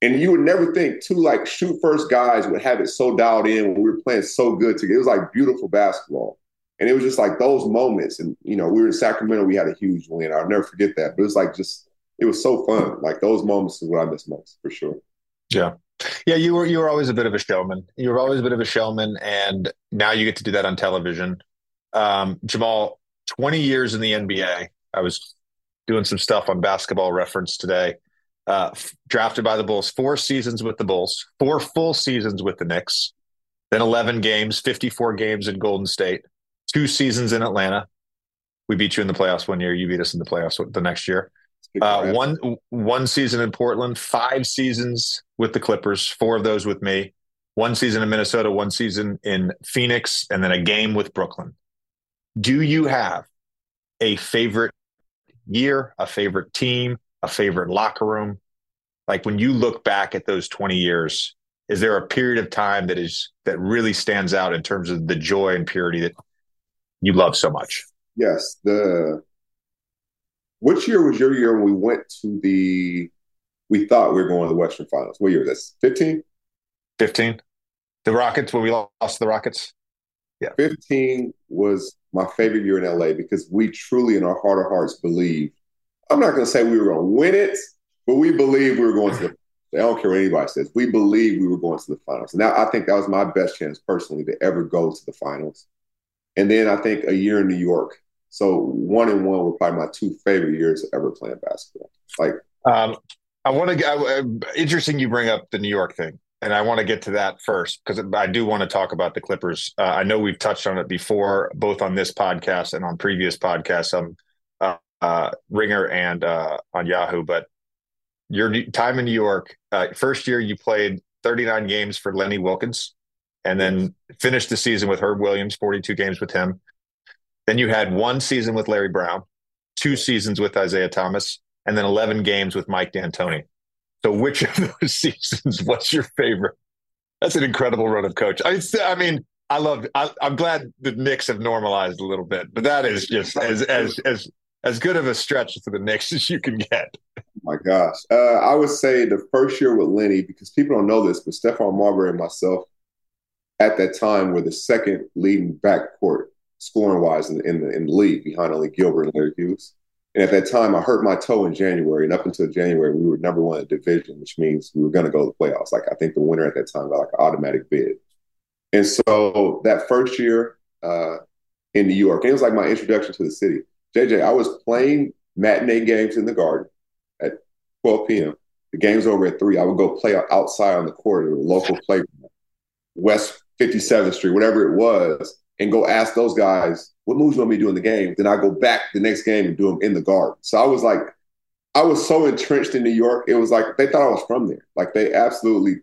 And you would never think two like shoot first guys would have it so dialed in when we were playing so good together. It was like beautiful basketball. And it was just like those moments. And, you know, we were in Sacramento, we had a huge win. I'll never forget that. But it was like just, it was so fun. Like those moments is what I miss most for sure. Yeah. Yeah, you were you were always a bit of a showman. You were always a bit of a showman, and now you get to do that on television. Um, Jamal, twenty years in the NBA. I was doing some stuff on Basketball Reference today. Uh, f- drafted by the Bulls, four seasons with the Bulls, four full seasons with the Knicks, then eleven games, fifty-four games in Golden State, two seasons in Atlanta, We beat you in the playoffs one year. You beat us in the playoffs the next year. Uh, one one season in Portland, five seasons with the Clippers, four of those with me. One season in Minnesota, one season in Phoenix, and then a game with Brooklyn. Do you have a favorite year, a favorite team, a favorite locker room? Like when you look back at those 20 years, is there a period of time that is that really stands out in terms of the joy and purity that you love so much? Yes. The which year was your year when we went to the we thought we were going to the Western Finals? What year was that? 15? 15. The Rockets, when we lost the Rockets? Yeah. 15 was my favorite year in LA because we truly, in our heart of hearts, believe. I'm not going to say we were going to win it, but we believe we were going to the. I don't care what anybody says. We believe we were going to the finals. Now, I think that was my best chance personally to ever go to the finals. And then I think a year in New York. So one and one were probably my two favorite years ever playing basketball. Like, um, I want to interesting. You bring up the New York thing and I want to get to that first because I do want to talk about the Clippers. Uh, I know we've touched on it before, both on this podcast and on previous podcasts, um, uh, uh, Ringer and uh, on Yahoo. But your time in New York, uh, first year you played 39 games for Lenny Wilkens, and then finished the season with Herb Williams, 42 games with him. Then you had one season with Larry Brown, two seasons with Isiah Thomas, and then 11 games with Mike D'Antoni. So, which of those seasons? What's your favorite? That's an incredible run of coach. I, I mean, I love. I, am glad the Knicks have normalized a little bit, but that is just as as as as good of a stretch for the Knicks as you can get. Oh my gosh, uh, I would say the first year with Lenny because people don't know this, but Stephon Marbury and myself at that time were the second leading backcourt scoring wise in, in, the, in the league behind only Gilbert and Larry Hughes. And at that time, I hurt my toe in January. And up until January, we were number one in the division, which means we were going to go to the playoffs. Like, I think the winner at that time got like an automatic bid. And so that first year uh, in New York, and it was like my introduction to the city. JJ, I was playing matinee games in the garden at 12 p.m. The game's over at 3. I would go play outside on the court at a local playground, West 57th Street, whatever it was and go ask those guys what moves you want me to do in the game. Then I go back the next game and do them in the garden. So I was like, I was so entrenched in New York. It was like they thought I was from there. Like they absolutely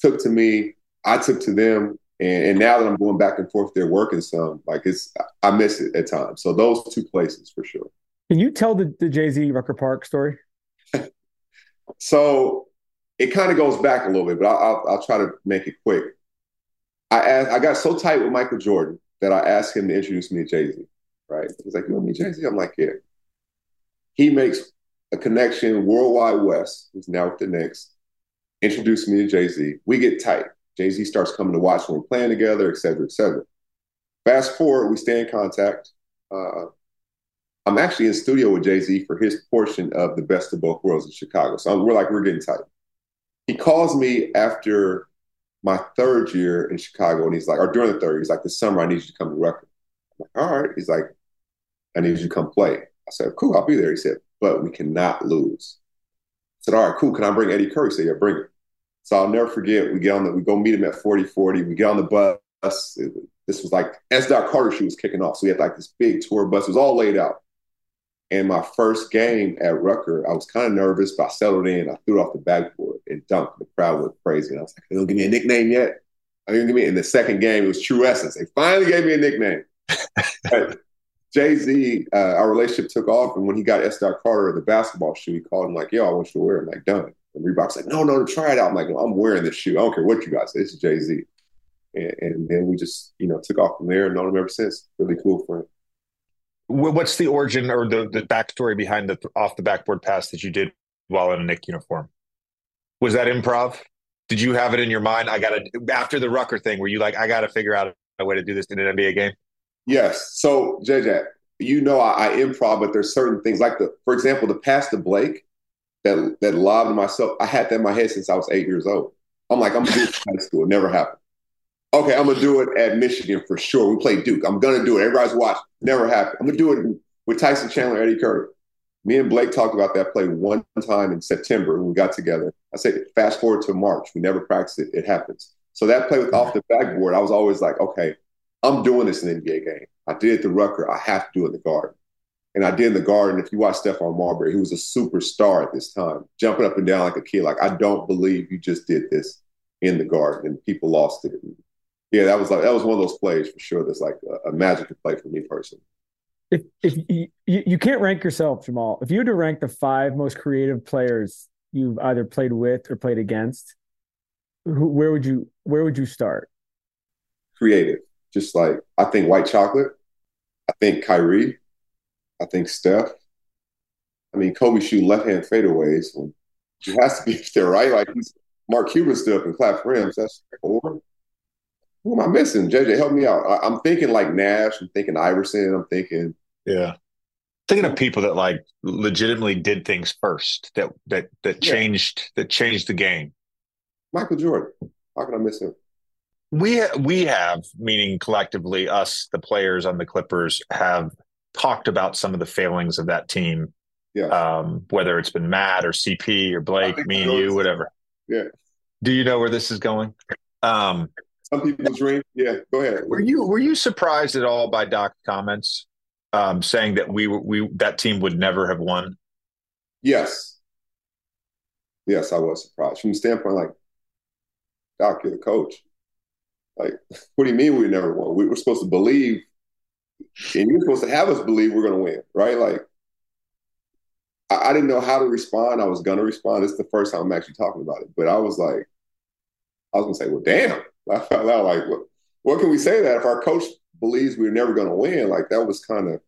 took to me. I took to them. And, and now that I'm going back and forth there working some, like it's I miss it at times. So those two places for sure. Can you tell the, the Jay Z Rucker Park story? so it kind of goes back a little bit, but I'll, I'll, I'll try to make it quick. I asked, I got so tight with Michael Jordan that I asked him to introduce me to Jay Z. Right? He's like, "You want me Jay Z?" I'm like, "Yeah." He makes a connection World Wide Wes, who's now with the Knicks. Introduced me to Jay Z. We get tight. Jay Z starts coming to watch when we're playing together, et cetera, et cetera. Fast forward, we stay in contact. Uh, I'm actually in studio with Jay Z for his portion of the Best of Both Worlds in Chicago. So we're like, we're getting tight. He calls me after my third year in Chicago, and he's like, or during the third, he's like, this summer I need you to come to record. I'm like, all right. He's like, I need you to come play. I said, cool, I'll be there. He said, but we cannot lose. I said, all right, cool. Can I bring Eddie Curry? He said, yeah, bring it. So I'll never forget. We get on the, we go meet him at 4040. We get on the bus. This was like S. Dot Carter shoe was kicking off. So we had like this big tour bus. It was all laid out. And my first game at Rucker, I was kind of nervous, but I settled in. I threw it off the backboard and dunked. The crowd went crazy. And I was like, they don't give me a nickname yet. I didn't give me. In the second game, it was True Essence. They finally gave me a nickname. Jay Z, uh, our relationship took off, and when he got S. Dot Carter the basketball shoe, he called him like, "Yo, I want you to wear it." I'm like, "Done." And Reebok's like, "No, no, try it out." I'm like, "I'm wearing this shoe. I don't care what you guys say. This is Jay Z." And, and, then we just, you know, took off from there and known him ever since. Really cool friend. What's the origin or the, the backstory behind the off the backboard pass that you did while in a Knick uniform? Was that improv? Did you have it in your mind? I got to after the Rucker thing. Were you like, I got to figure out a way to do this in an NBA game? Yes. So JJ, you know I, I improv, but there's certain things like the, for example, the pass to Blake that that lobbed myself. I had that in my head since I was eight years old. I'm like, I'm gonna do it high school. It never happened. Okay, I'm gonna do it at Michigan for sure. We play Duke. I'm gonna do it. Everybody's watching. Never happened. I'm gonna do it with Tyson Chandler, Eddie Curry. Me and Blake talked about that play one time in September when we got together. I said, fast forward to March. We never practiced it. It happens. So that play with off the backboard, I was always like, okay, I'm doing this in the NBA game. I did it the Rucker. I have to do it in the guard. And I did in the garden. If you watch Stephon Marbury, he was a superstar at this time, jumping up and down like a kid. Like, I don't believe you just did this in the garden, and people lost it. Yeah, that was like that was one of those plays for sure. That's like a, a magical play for me personally. If if you, you can't rank yourself, Jamal, if you had to rank the five most creative players you've either played with or played against, who, where would you where would you start? Creative, just like I think white chocolate. I think Kyrie. I think Steph. I mean, Kobe shooting left hand fadeaways. He has to be there, right? Like he's Mark Cuban stood up and clapped for him. So that's four. Who am I missing? JJ, help me out. I, am thinking like Nash. I'm thinking Iverson. I'm thinking. Yeah. Thinking of people that like legitimately did things first that that that yeah. changed that changed the game. Michael Jordan. How can I miss him? We we have, meaning collectively, us the players on the Clippers have talked about some of the failings of that team. Yeah. Um, whether it's been Matt or CP or Blake, me and you, whatever. Yeah. Do you know where this is going? Um, Some people dream. Yeah, go ahead. Were you were you surprised at all by Doc's comments um, saying that we we that team would never have won? Yes. Yes, I was surprised from the standpoint like Doc, you're the coach. Like, what do you mean we never won? We were supposed to believe, and you're supposed to have us believe we're going to win, right? Like, I, I, didn't know how to respond. I was going to respond. This is the first time I'm actually talking about it, but I was like, I was going to say, well, damn. I felt out like, what, what can we say that if our coach believes we're never going to win? Like, that was kind of,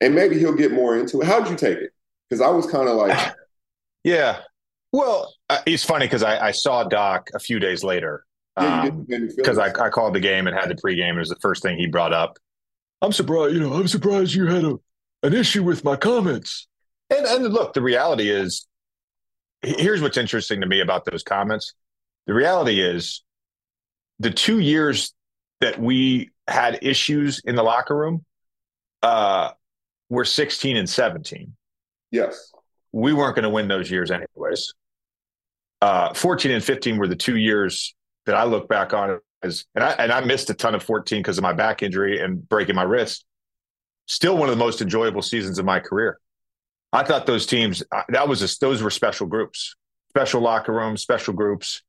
and maybe he'll get more into it. How'd you take it? Because I was kind of like, yeah. Well, uh, it's funny because I, I, saw Doc a few days later because um, I, I, called the game and had the pregame. It was the first thing he brought up. I'm surprised, you know, I'm surprised you had a an issue with my comments. And and look, the reality is, here's what's interesting to me about those comments. The reality is, the two years that we had issues in the locker room, uh, were 16 and 17. Yes, we weren't going to win those years anyways uh, 14 and 15 were the two years that I look back on as, and I, and I missed a ton of 14 because of my back injury and breaking my wrist. Still one of the most enjoyable seasons of my career. I thought those teams, uh, that was just, those were special groups, special locker rooms, special groups.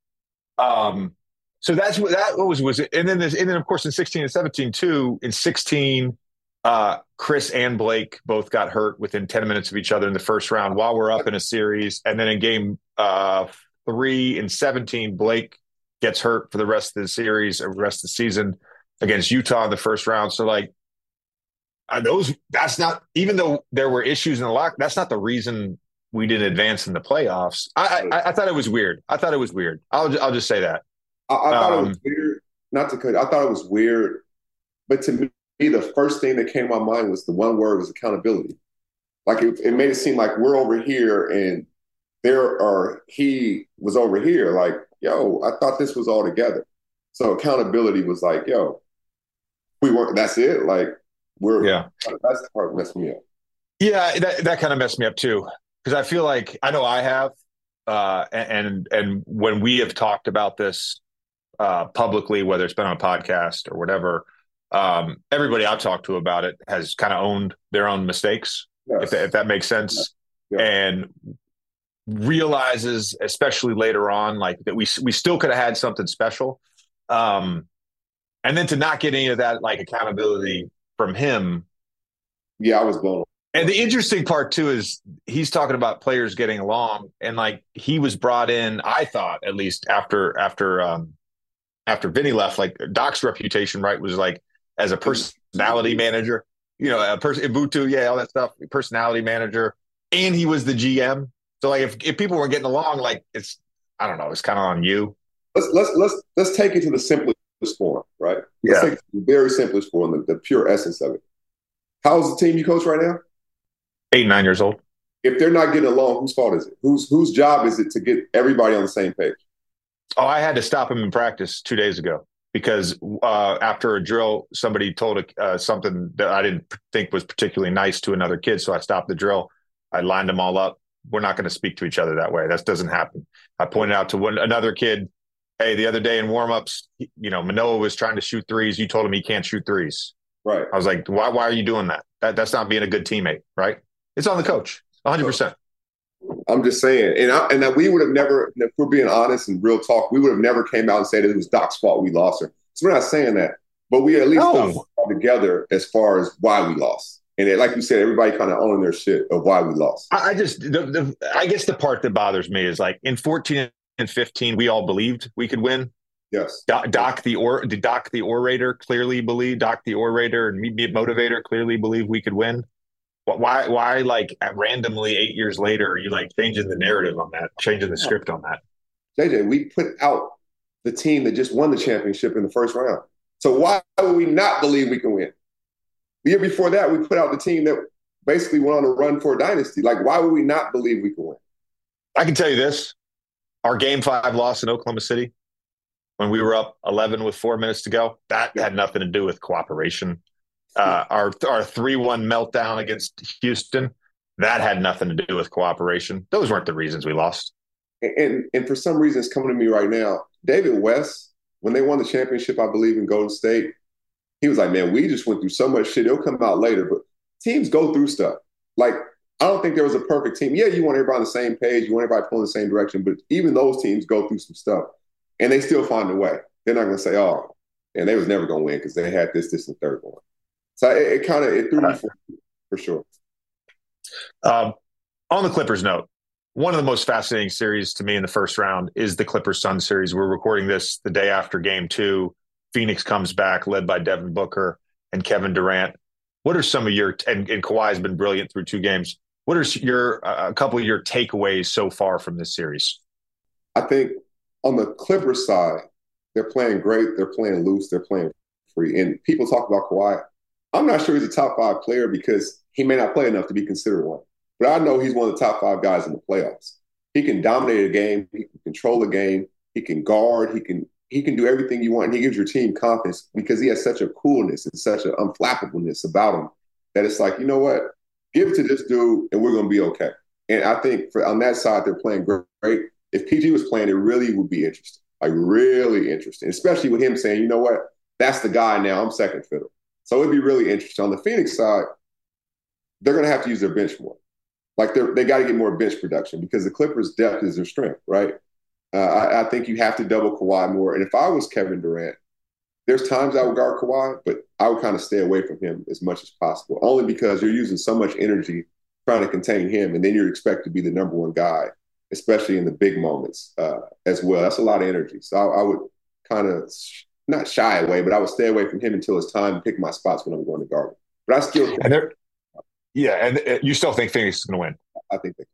Um, so that's what that was was it. And then this, and then of course in 16 and 17 too, in 16, uh, Chris and Blake both got hurt within 10 minutes of each other in the first round while we're up in a series. And then in game uh, three and 17, Blake gets hurt for the rest of the series or the rest of the season against Utah in the first round. So, like, those, that's not, even though there were issues in the lock, that's not the reason we didn't advance in the playoffs. I, I, I thought it was weird. I thought it was weird. I'll, I'll just say that. I, I thought um, it was um, weird. Not to cut, I thought it was weird. But to me, the first thing that came to my mind was the one word was accountability. Like it, it made it seem like we're over here and there are he was over here like yo i thought this was all together so accountability was like yo we weren't that's it like we're yeah that's the part that messed me up yeah that, that kind of messed me up too because i feel like i know i have uh and and when we have talked about this uh publicly whether it's been on a podcast or whatever um everybody i've talked to about it has kind of owned their own mistakes yes. if, if that makes sense. Yeah. and realizes, especially later on, like that we we still could have had something special. Um, and then to not get any of that like accountability from him. Yeah, I was blown. And the interesting part too is he's talking about players getting along, and like he was brought in. I thought at least after after um after Vinny left, like Doc's reputation, right, was like as a personality manager. You know, a person Ubuntu, yeah, all that stuff, personality manager, and he was the GM. So like if, if people weren't getting along, like it's I don't know, it's kind of on you. Let's let's let's let's take it to the simplest form, right? Let's yeah. the very simplest form, the, the pure essence of it. How's the team you coach right now? Eight, nine years old. If they're not getting along, whose fault is it? Whose whose job is it to get everybody on the same page? Oh, I had to stop him in practice two days ago because uh, after a drill, somebody told uh, something that I didn't think was particularly nice to another kid. So I stopped the drill. I lined them all up we're not going to speak to each other that way. That doesn't happen. I pointed out to one another kid, hey, the other day in warmups, you know, Manoa was trying to shoot threes. You told him he can't shoot threes. Right. I was like, why, why are you doing that? that? That's not being a good teammate, right? It's on the coach, 100%. I'm just saying, and I, and that we would have never, if we're being honest and real talk, we would have never came out and said it was Doc's fault we lost her. So we're not saying that, but we at least No. together as far as why we lost. And it, like you said, everybody kind of owning their shit of why we lost. I, I just, the, the, I guess the part that bothers me is like in 14 and 15, we all believed we could win. Yes. Doc, Doc the or did Doc the orator clearly believe Doc the orator and me motivator clearly believe we could win. Wh- Why why like randomly eight years later are you like changing the narrative on that, changing the script on that? JJ, we put out the team that just won the championship in the first round. So why would we not believe we can win? The year before that, we put out the team that basically went on a run for a dynasty. Like, why would we not believe we can win? I can tell you this: our game five loss in Oklahoma City when we were up eleven with four minutes to go that had nothing to do with cooperation. Uh, our our three one meltdown against Houston that had nothing to do with cooperation. Those weren't the reasons we lost. And, and for some reason, it's coming to me right now. David West, when they won the championship, I believe in Golden State, he was like, "Man, we just went through so much shit. It'll come out later." But teams go through stuff. Like I don't think there was a perfect team. Yeah, you want everybody on the same page, you want everybody pulling the same direction, but even those teams go through some stuff, and they still find a way. They're not going to say, "Oh, and they was never going to win because they had this, this, and third one." So it, it kind of it threw me for, for sure. Um, on the Clippers note, one of the most fascinating series to me in the first round is the Clippers Sun series. We're recording this the day after game two. Phoenix comes back, led by Devin Booker and Kevin Durant. What are some of your, and, and Kawhi has been brilliant through two games. What are your, a couple of your takeaways so far from this series? I think on the Clippers side, they're playing great. They're playing loose. They're playing free. And people talk about Kawhi. I'm not sure he's a top five player because he may not play enough to be considered one. But I know he's one of the top five guys in the playoffs. He can dominate a game. He can control a game. He can guard. He can he can do everything you want. And he gives your team confidence because he has such a coolness and such an unflappableness about him that it's like, you know what? Give it to this dude and we're going to be okay. And I think for on that side, they're playing great. If PG was playing, it really would be interesting. Like really interesting, especially with him saying, you know what? That's the guy now. I'm second fiddle. So it'd be really interesting. On the Phoenix side, they're going to have to use their bench more. Like they they got to get more bench production because the Clippers' depth is their strength, right? Uh, I, I, think you have to double Kawhi more. And if I was Kevin Durant, there's times I would guard Kawhi, but I would kind of stay away from him as much as possible, only because you're using so much energy trying to contain him, and then you're expected to be the number one guy, especially in the big moments uh, as well. That's a lot of energy. So I, I would kind of not shy away, but I would stay away from him until it's time to pick my spots when I'm going to guard him. But I still, and there, yeah, and you still think Phoenix is going to win? I think they.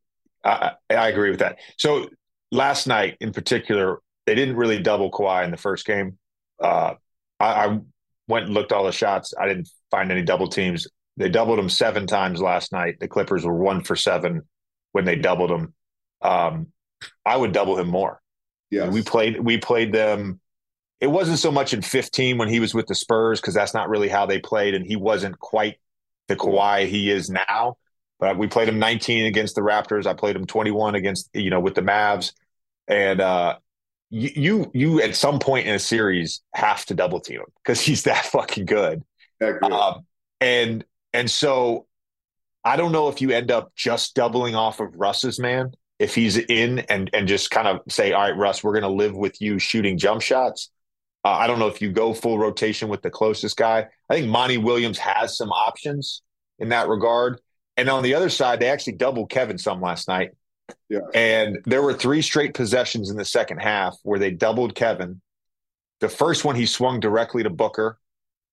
I, I agree with that. So last night in particular, they didn't really double Kawhi in the first game. Uh, I, I, went and looked all the shots. I didn't find any double teams. They doubled him seven times last night. The Clippers were one for seven when they doubled him. Um, I would double him more. Yeah, we played. We played them. It wasn't so much in 15 when he was with the Spurs because that's not really how they played, and he wasn't quite the Kawhi he is now. But we played him 19 against the Raptors. I played him 21 against you know with the Mavs, and uh, you, you at some point in a series have to double team him because he's that fucking good. That good. Um, and and so I don't know if you end up just doubling off of Russ's man if he's in and and just kind of say, all right, Russ, we're going to live with you shooting jump shots. Uh, I don't know if you go full rotation with the closest guy. I think Monty Williams has some options in that regard. And on the other side, they actually doubled Kevin some last night. Yeah. And there were three straight possessions in the second half where they doubled Kevin. The first one, he swung directly to Booker,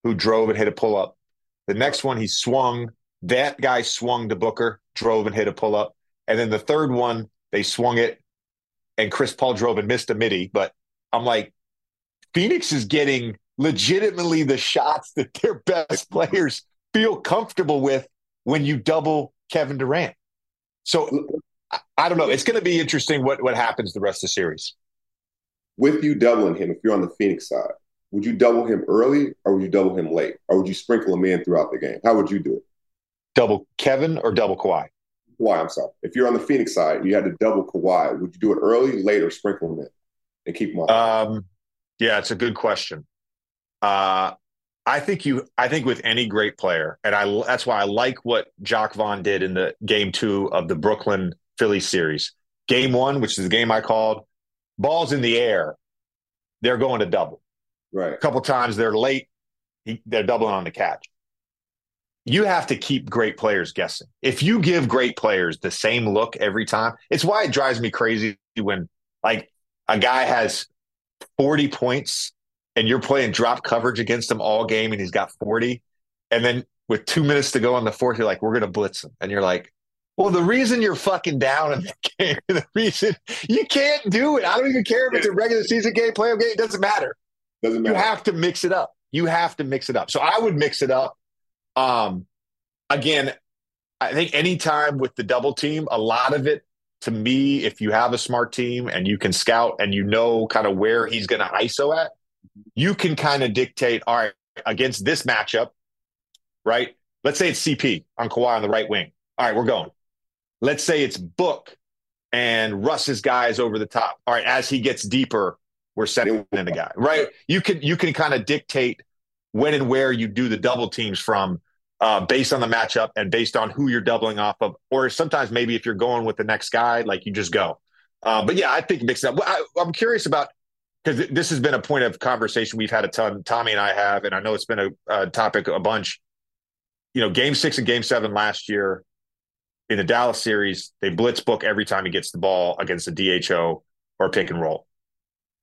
who drove and hit a pull up. The next one, he swung. That guy swung to Booker, drove and hit a pull up. And then the third one, they swung it, and Chris Paul drove and missed a midi. But I'm like, Phoenix is getting legitimately the shots that their best players feel comfortable with when you double Kevin Durant. So I don't know. It's going to be interesting what, what happens the rest of the series. With you doubling him, if you're on the Phoenix side, would you double him early or would you double him late? Or would you sprinkle him in throughout the game? How would you do it? Double Kevin or double Kawhi? Kawhi, I'm sorry. If you're on the Phoenix side, you had to double Kawhi. Would you do it early, late, or sprinkle him in and keep him on? Um, yeah, it's a good question. Uh, I think you. I think with any great player, and I that's why I like what Jacque Vaughn did in the game two of the Brooklyn Philly series. Game one, which is the game I called, balls in the air, they're going to double. Right. A couple times they're late, they're doubling on the catch. You have to keep great players guessing. If you give great players the same look every time, it's why it drives me crazy when like a guy has 40 points and you're playing drop coverage against him all game and he's got 40. And then with two minutes to go on the fourth, you're like, we're going to blitz him. And you're like, well, the reason you're fucking down in the game, the reason you can't do it. I don't even care if it's a regular season game, playoff game. It doesn't matter. Doesn't matter. You have to mix it up. You have to mix it up. So I would mix it up. Um, again, I think anytime with the double team, a lot of it to me, if you have a smart team and you can scout and you know kind of where he's going to ISO at, you can kind of dictate, all right, against this matchup, right? Let's say it's CP on Kawhi on the right wing. All right, we're going. Let's say it's Book and Russ's guys over the top. All right, as he gets deeper, we're setting in a guy, right? You can you can kind of dictate when and where you do the double teams from uh, based on the matchup and based on who you're doubling off of, or sometimes maybe if you're going with the next guy, like you just go. Uh, but yeah, I think mix it up. I, I'm curious about because this has been a point of conversation we've had a ton. Tommy and I have, and I know it's been a, a topic a bunch. You know, Game Six and Game Seven last year in the Dallas series, they blitz book every time he gets the ball against the DHO or pick and roll.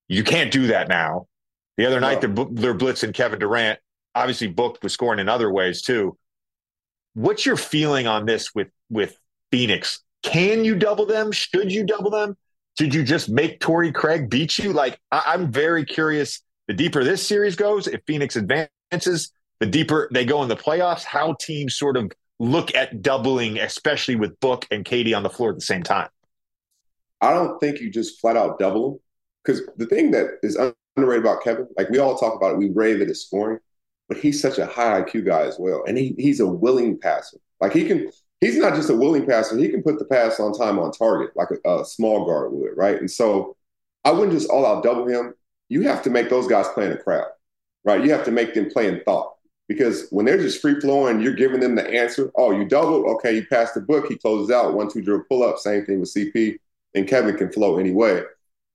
You can't do that now. The other night, they're, they're blitzing Kevin Durant. Obviously, Book was scoring in other ways too. What's your feeling on this with with Phoenix? Can you double them? Should you double them? Did you just make Torrey Craig beat you? Like, I- I'm very curious. The deeper this series goes, if Phoenix advances, the deeper they go in the playoffs, how teams sort of look at doubling, especially with Book and KD on the floor at the same time. I don't think you just flat out double them because the thing that is underrated about Kevin, like we all talk about it, we rave at his scoring, but he's such a high IQ guy as well, and he he's a willing passer. Like he can, he's not just a willing passer; he can put the pass on time on target, like a, a small guard would, right? And so, I wouldn't just all out double him. You have to make those guys play in a crowd, right? You have to make them play in thought because when they're just free flowing, you're giving them the answer. Oh, you double, okay, you pass the book, he closes out, one, two drill, pull up. Same thing with CP, and Kevin can flow anyway.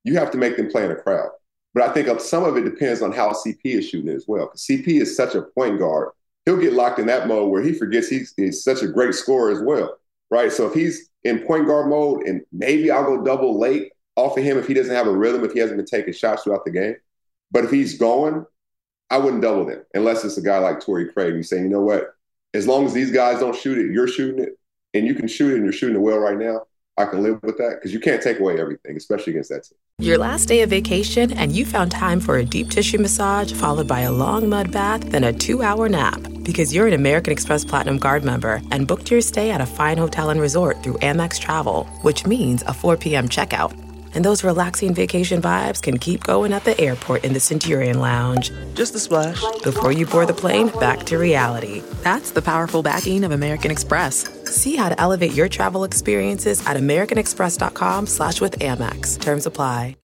You have to make them play in a crowd. But I think um, some of it depends on how CP is shooting it as well. Because CP is such a point guard, he'll get locked in that mode where he forgets he's, he's such a great scorer as well, right? So if he's in point guard mode, and maybe I'll go double late off of him if he doesn't have a rhythm, if he hasn't been taking shots throughout the game. But if he's going, I wouldn't double them unless it's a guy like Torrey Craig. You say, you know what? As long as these guys don't shoot it, you're shooting it, and you can shoot it, and you're shooting it well right now. I can live with that because you can't take away everything, especially against that team. Your last day of vacation, and you found time for a deep tissue massage followed by a long mud bath, then a two hour nap. Because you're an American Express Platinum Card member and booked your stay at a fine hotel and resort through Amex Travel, which means a 4 p.m. checkout. And those relaxing vacation vibes can keep going at the airport in the Centurion Lounge. Just a splash before you board the plane back to reality. That's the powerful backing of American Express. See how to elevate your travel experiences at americanexpress.com slash with Amex. Terms apply.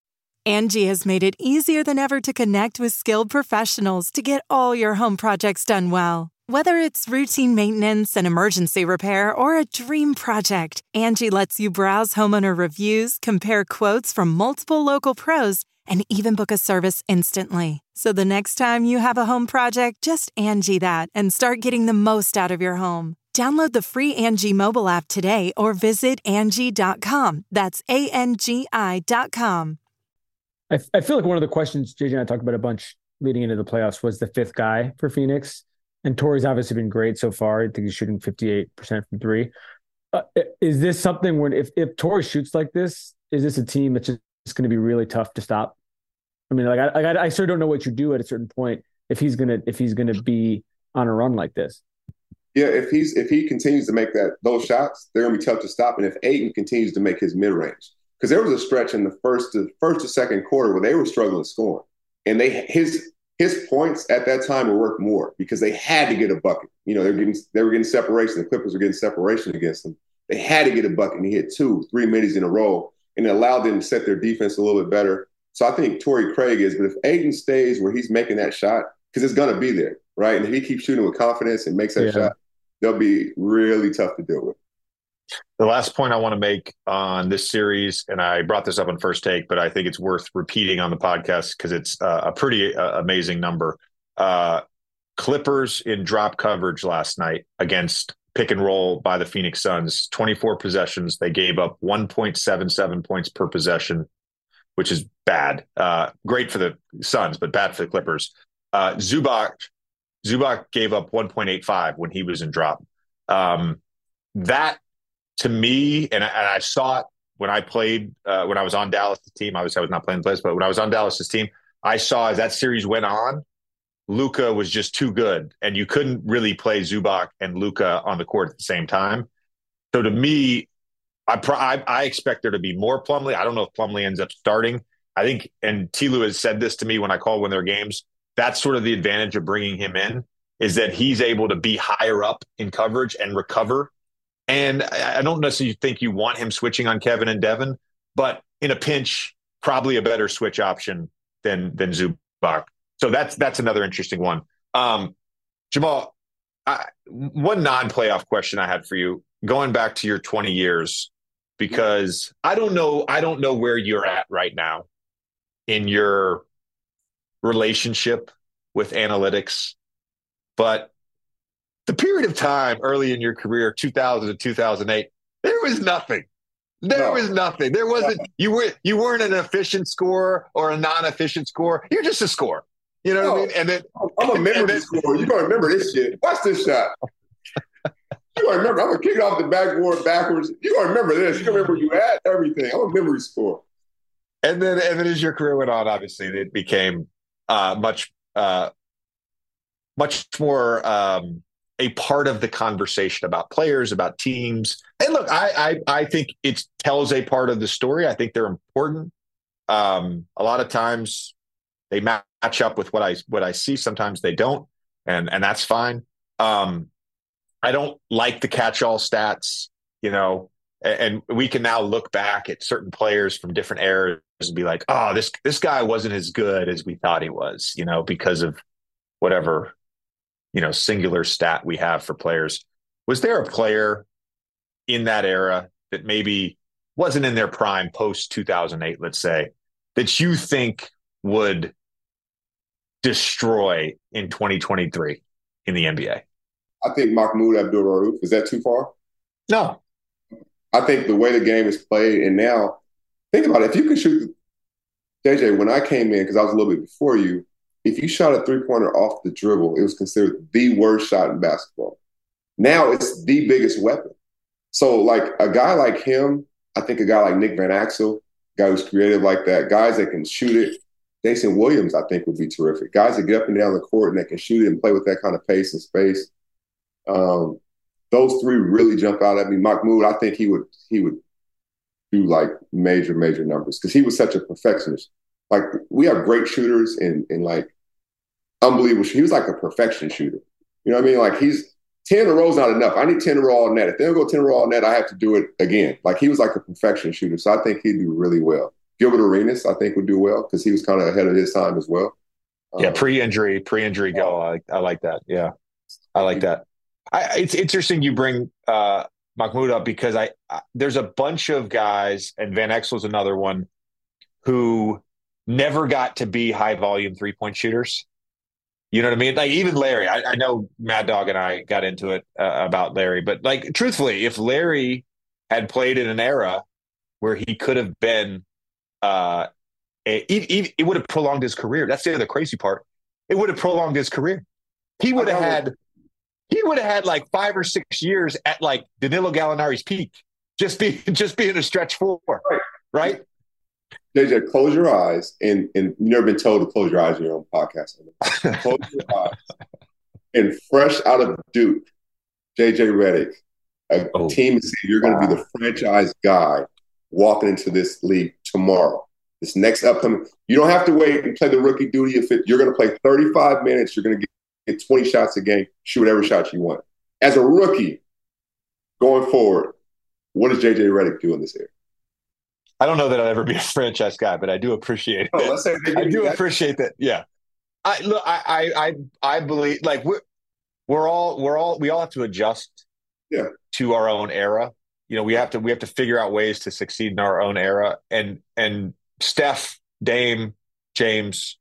Angie has made it easier than ever to connect with skilled professionals to get all your home projects done well. Whether it's routine maintenance and emergency repair or a dream project, Angie lets you browse homeowner reviews, compare quotes from multiple local pros, and even book a service instantly. So the next time you have a home project, just Angie that and start getting the most out of your home. Download the free Angie mobile app today or visit Angie.com. That's A N G I.com. I, I feel like one of the questions JJ and I talked about a bunch leading into the playoffs was the fifth guy for Phoenix. And Torrey's obviously been great so far. I think he's shooting 58% from three. Uh, is this something when if, if Torrey shoots like this, is this a team that's just going to be really tough to stop? I mean, like I, I, I sort of don't know what you do at a certain point if he's gonna if he's gonna be on a run like this. Yeah, if he's if he continues to make that those shots, they're gonna be tough to stop. And if Ayton continues to make his mid range, because there was a stretch in the first to first to second quarter where they were struggling scoring, and they his his points at that time were worth more because they had to get a bucket. You know, they were getting they were getting separation. The Clippers were getting separation against them. They had to get a bucket, and he hit two, three middies in a row, and it allowed them to set their defense a little bit better. So I think Torrey Craig is, but if Ayton stays where he's making that shot, because it's gonna be there, right? And if he keeps shooting with confidence and makes that Yeah. shot, they'll be really tough to deal with. The last point I want to make on this series, and I brought this up on first take, but I think it's worth repeating on the podcast because it's uh, a pretty uh, amazing number. Uh, Clippers in drop coverage last night against pick and roll by the Phoenix Suns, 24 possessions. They gave up 1.77 points per possession, which is bad. Uh, great for the Suns, but bad for the Clippers. Uh, Zubac, Zubac gave up 1.85 when he was in drop. Um, that to me, and I, and I saw it when I played uh, when I was on Dallas' team. Obviously, I was not playing the place, but when I was on Dallas's team, I saw as that series went on, Luka was just too good, and you couldn't really play Zubac and Luka on the court at the same time. So to me, I, pro- I I expect there to be more Plumlee. I don't know if Plumlee ends up starting. I think, and Tlu has said this to me when I call one of their games. That's sort of the advantage of bringing him in is that he's able to be higher up in coverage and recover. And I don't necessarily think you want him switching on Kevin and Devin, but in a pinch, probably a better switch option than than Zubac. So that's that's another interesting one. Um, Jamal, I, one non-playoff question I had for you, going back to your 20 years, because I don't know, I don't know where you're at right now in your relationship with analytics, but the period of time early in your career, 2000 to 2008, there was nothing. There No. was nothing. There wasn't. You were you weren't an efficient scorer or a non-efficient scorer. You're just a scorer. You know what I mean? And then I'm a memory then- scorer. You don't remember this shit. Watch this shot. You don't remember. I'm gonna kick it off the backboard backwards. You don't remember this. You don't remember you had everything. I'm a memory scorer. and then and then as your career went on, obviously it became uh, much uh, much more um, a part of the conversation about players, about teams. And look, I I, I think it tells a part of the story. I think they're important. Um, a lot of times they match up with what I what I see. Sometimes they don't, and and that's fine. Um, I don't like the catch-all stats. You know, a- and we can now look back at certain players from different eras and be like, oh, this this guy wasn't as good as we thought he was, you know, because of whatever, you know, singular stat we have for players. Was there a player in that era that maybe wasn't in their prime post 2008, let's say, that you think would destroy in 2023 in the NBA? I think Mahmoud Abdul Rauf, is that too far? No. I think the way the game is played, and now think about it. If you can shoot, JJ, when I came in, because I was a little bit before you, if you shot a three pointer off the dribble, it was considered the worst shot in basketball. Now it's the biggest weapon. So, like a guy like him, I think a guy like Nick Van Exel, guy who's creative like that, guys that can shoot it. Jason Williams, I think, would be terrific. Guys that get up and down the court and that can shoot it and play with that kind of pace and space. Um, those three really jump out at me. Mahmoud, I think he would he would do like major major numbers because he was such a perfectionist. Like we have great shooters and and like unbelievable. He was like a perfection shooter. You know what I mean? Like he's ten in a row is not enough. I need ten in a row all net. If they don't go ten in a row all net, I have to do it again. Like he was like a perfection shooter. So I think he'd do really well. Gilbert Arenas, I think would do well because he was kind of ahead of his time as well. Yeah, Um, pre-injury, pre-injury go. I, I like that. Yeah, I like that. I, it's interesting you bring uh, Mahmoud up because I, I there's a bunch of guys, and Van Exel Exel's another one, who never got to be high volume three point shooters. You know what I mean? Like even Larry, I, I know Mad Dog and I got into it uh, about Larry, but like truthfully, if Larry had played in an era where he could have been, uh, a, it, it would have prolonged his career. That's the other crazy part. It would have prolonged his career. He would have had, he would have had like five or six years at like Danilo Gallinari's peak, just be just being a stretch four, Right. JJ, close your eyes, and and you've never been told to close your eyes in your own podcast. close your eyes. And fresh out of Duke, JJ Redick, a Oh. team is saying you're going to be the franchise guy walking into this league tomorrow. This next upcoming, you don't have to wait and play the rookie duty. If it, you're going to play 35 minutes, you're going to get, get 20 shots a game, shoot whatever shot you want. As a rookie, going forward, what does JJ Redick do in this area? I don't know that I'll ever be a franchise guy, but I do appreciate Oh, it. let's say they I do that. appreciate that. Yeah. I look, I, I, I, I believe like we're we're all we're all we all have to adjust Yeah. to our own era. You know, we have to we have to figure out ways to succeed in our own era. And and Steph, Dame, James,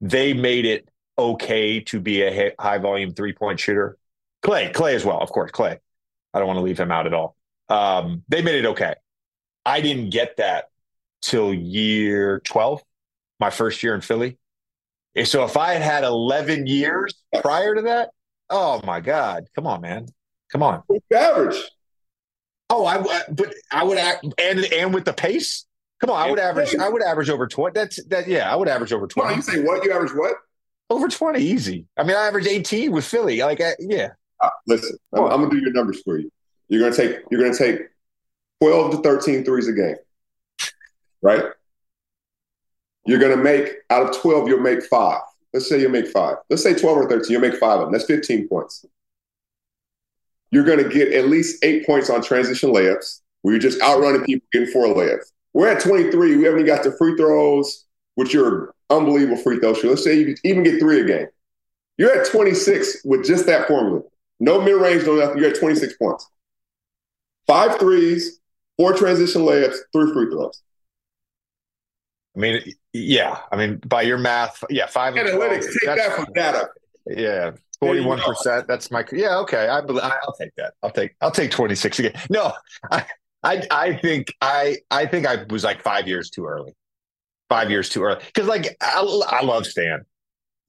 they made it okay to be a high volume three point shooter. Clay, Clay as well, of course. Clay, I don't want to leave him out at all. Um, they made it okay. I didn't get that till year twelve, my first year in Philly. And so if I had had eleven years prior to that, oh my god, come on, man, come on. Average. Oh, I but I would act and and with the pace. Come on, I would average. I would average over twenty. That's that. Yeah, I would average over twenty. you say what? You average what? Over twenty, easy. I mean, I averaged eighteen with Philly. Like, I, yeah, Uh, listen, I'm, I'm gonna do your numbers for you. You're gonna take you're gonna take 12 to 13 threes a game, right? You're gonna make out of 12, you'll make five. Let's say you make five. Let's say 12 or 13, you'll make five of them. That's 15 points. You're gonna get at least eight points on transition layups, where you're just outrunning people getting four layups. We're at 23. We haven't got the free throws, which you're unbelievable free throw shoot. Let's say you even get three a game. You're at 26 with just that formula. No mid range, no nothing. You're at 26 points. Five threes, four transition layups, three free throws. I mean, yeah. I mean, by your math, yeah, five and 12, Analytics, take that from data. Yeah, forty-one percent. That's my yeah. Okay, I believe I'll take that. I'll take I'll take twenty-six again. No, I I I think I I think I was like five years too early. Five years too early because like I, I love Stan.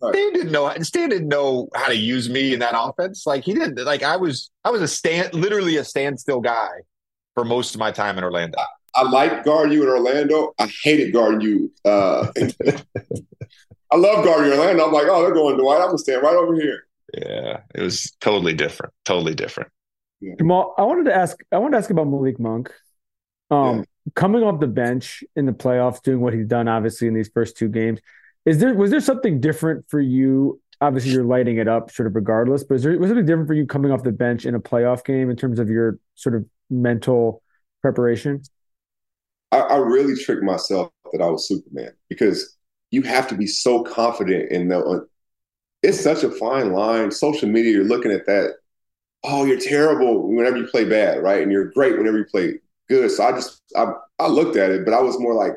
Right. Stan didn't know. Stan didn't know how to use me in that offense. Like he didn't. Like I was. I was a stand, literally a standstill guy for most of my time in Orlando. I like guarding you in Orlando. I hated guarding you. Uh, I love guarding you in Orlando. I'm like, oh, they're going Dwight. I'm gonna stand right over here. Yeah, it was totally different. Totally different. Jamal, I wanted to ask. I wanted to ask about Malik Monk. Um, coming off the bench in the playoffs, doing what he's done, obviously in these first two games. Is there was there something different for you? Obviously, you're lighting it up, sort of regardless. But is there was something different for you coming off the bench in a playoff game in terms of your sort of mental preparation? I, I really tricked myself that I was Superman because you have to be so confident in the. Uh, it's such a fine line. Social media, you're looking at that. Oh, you're terrible whenever you play bad, right? And you're great whenever you play good. So I just I I looked at it, but I was more like,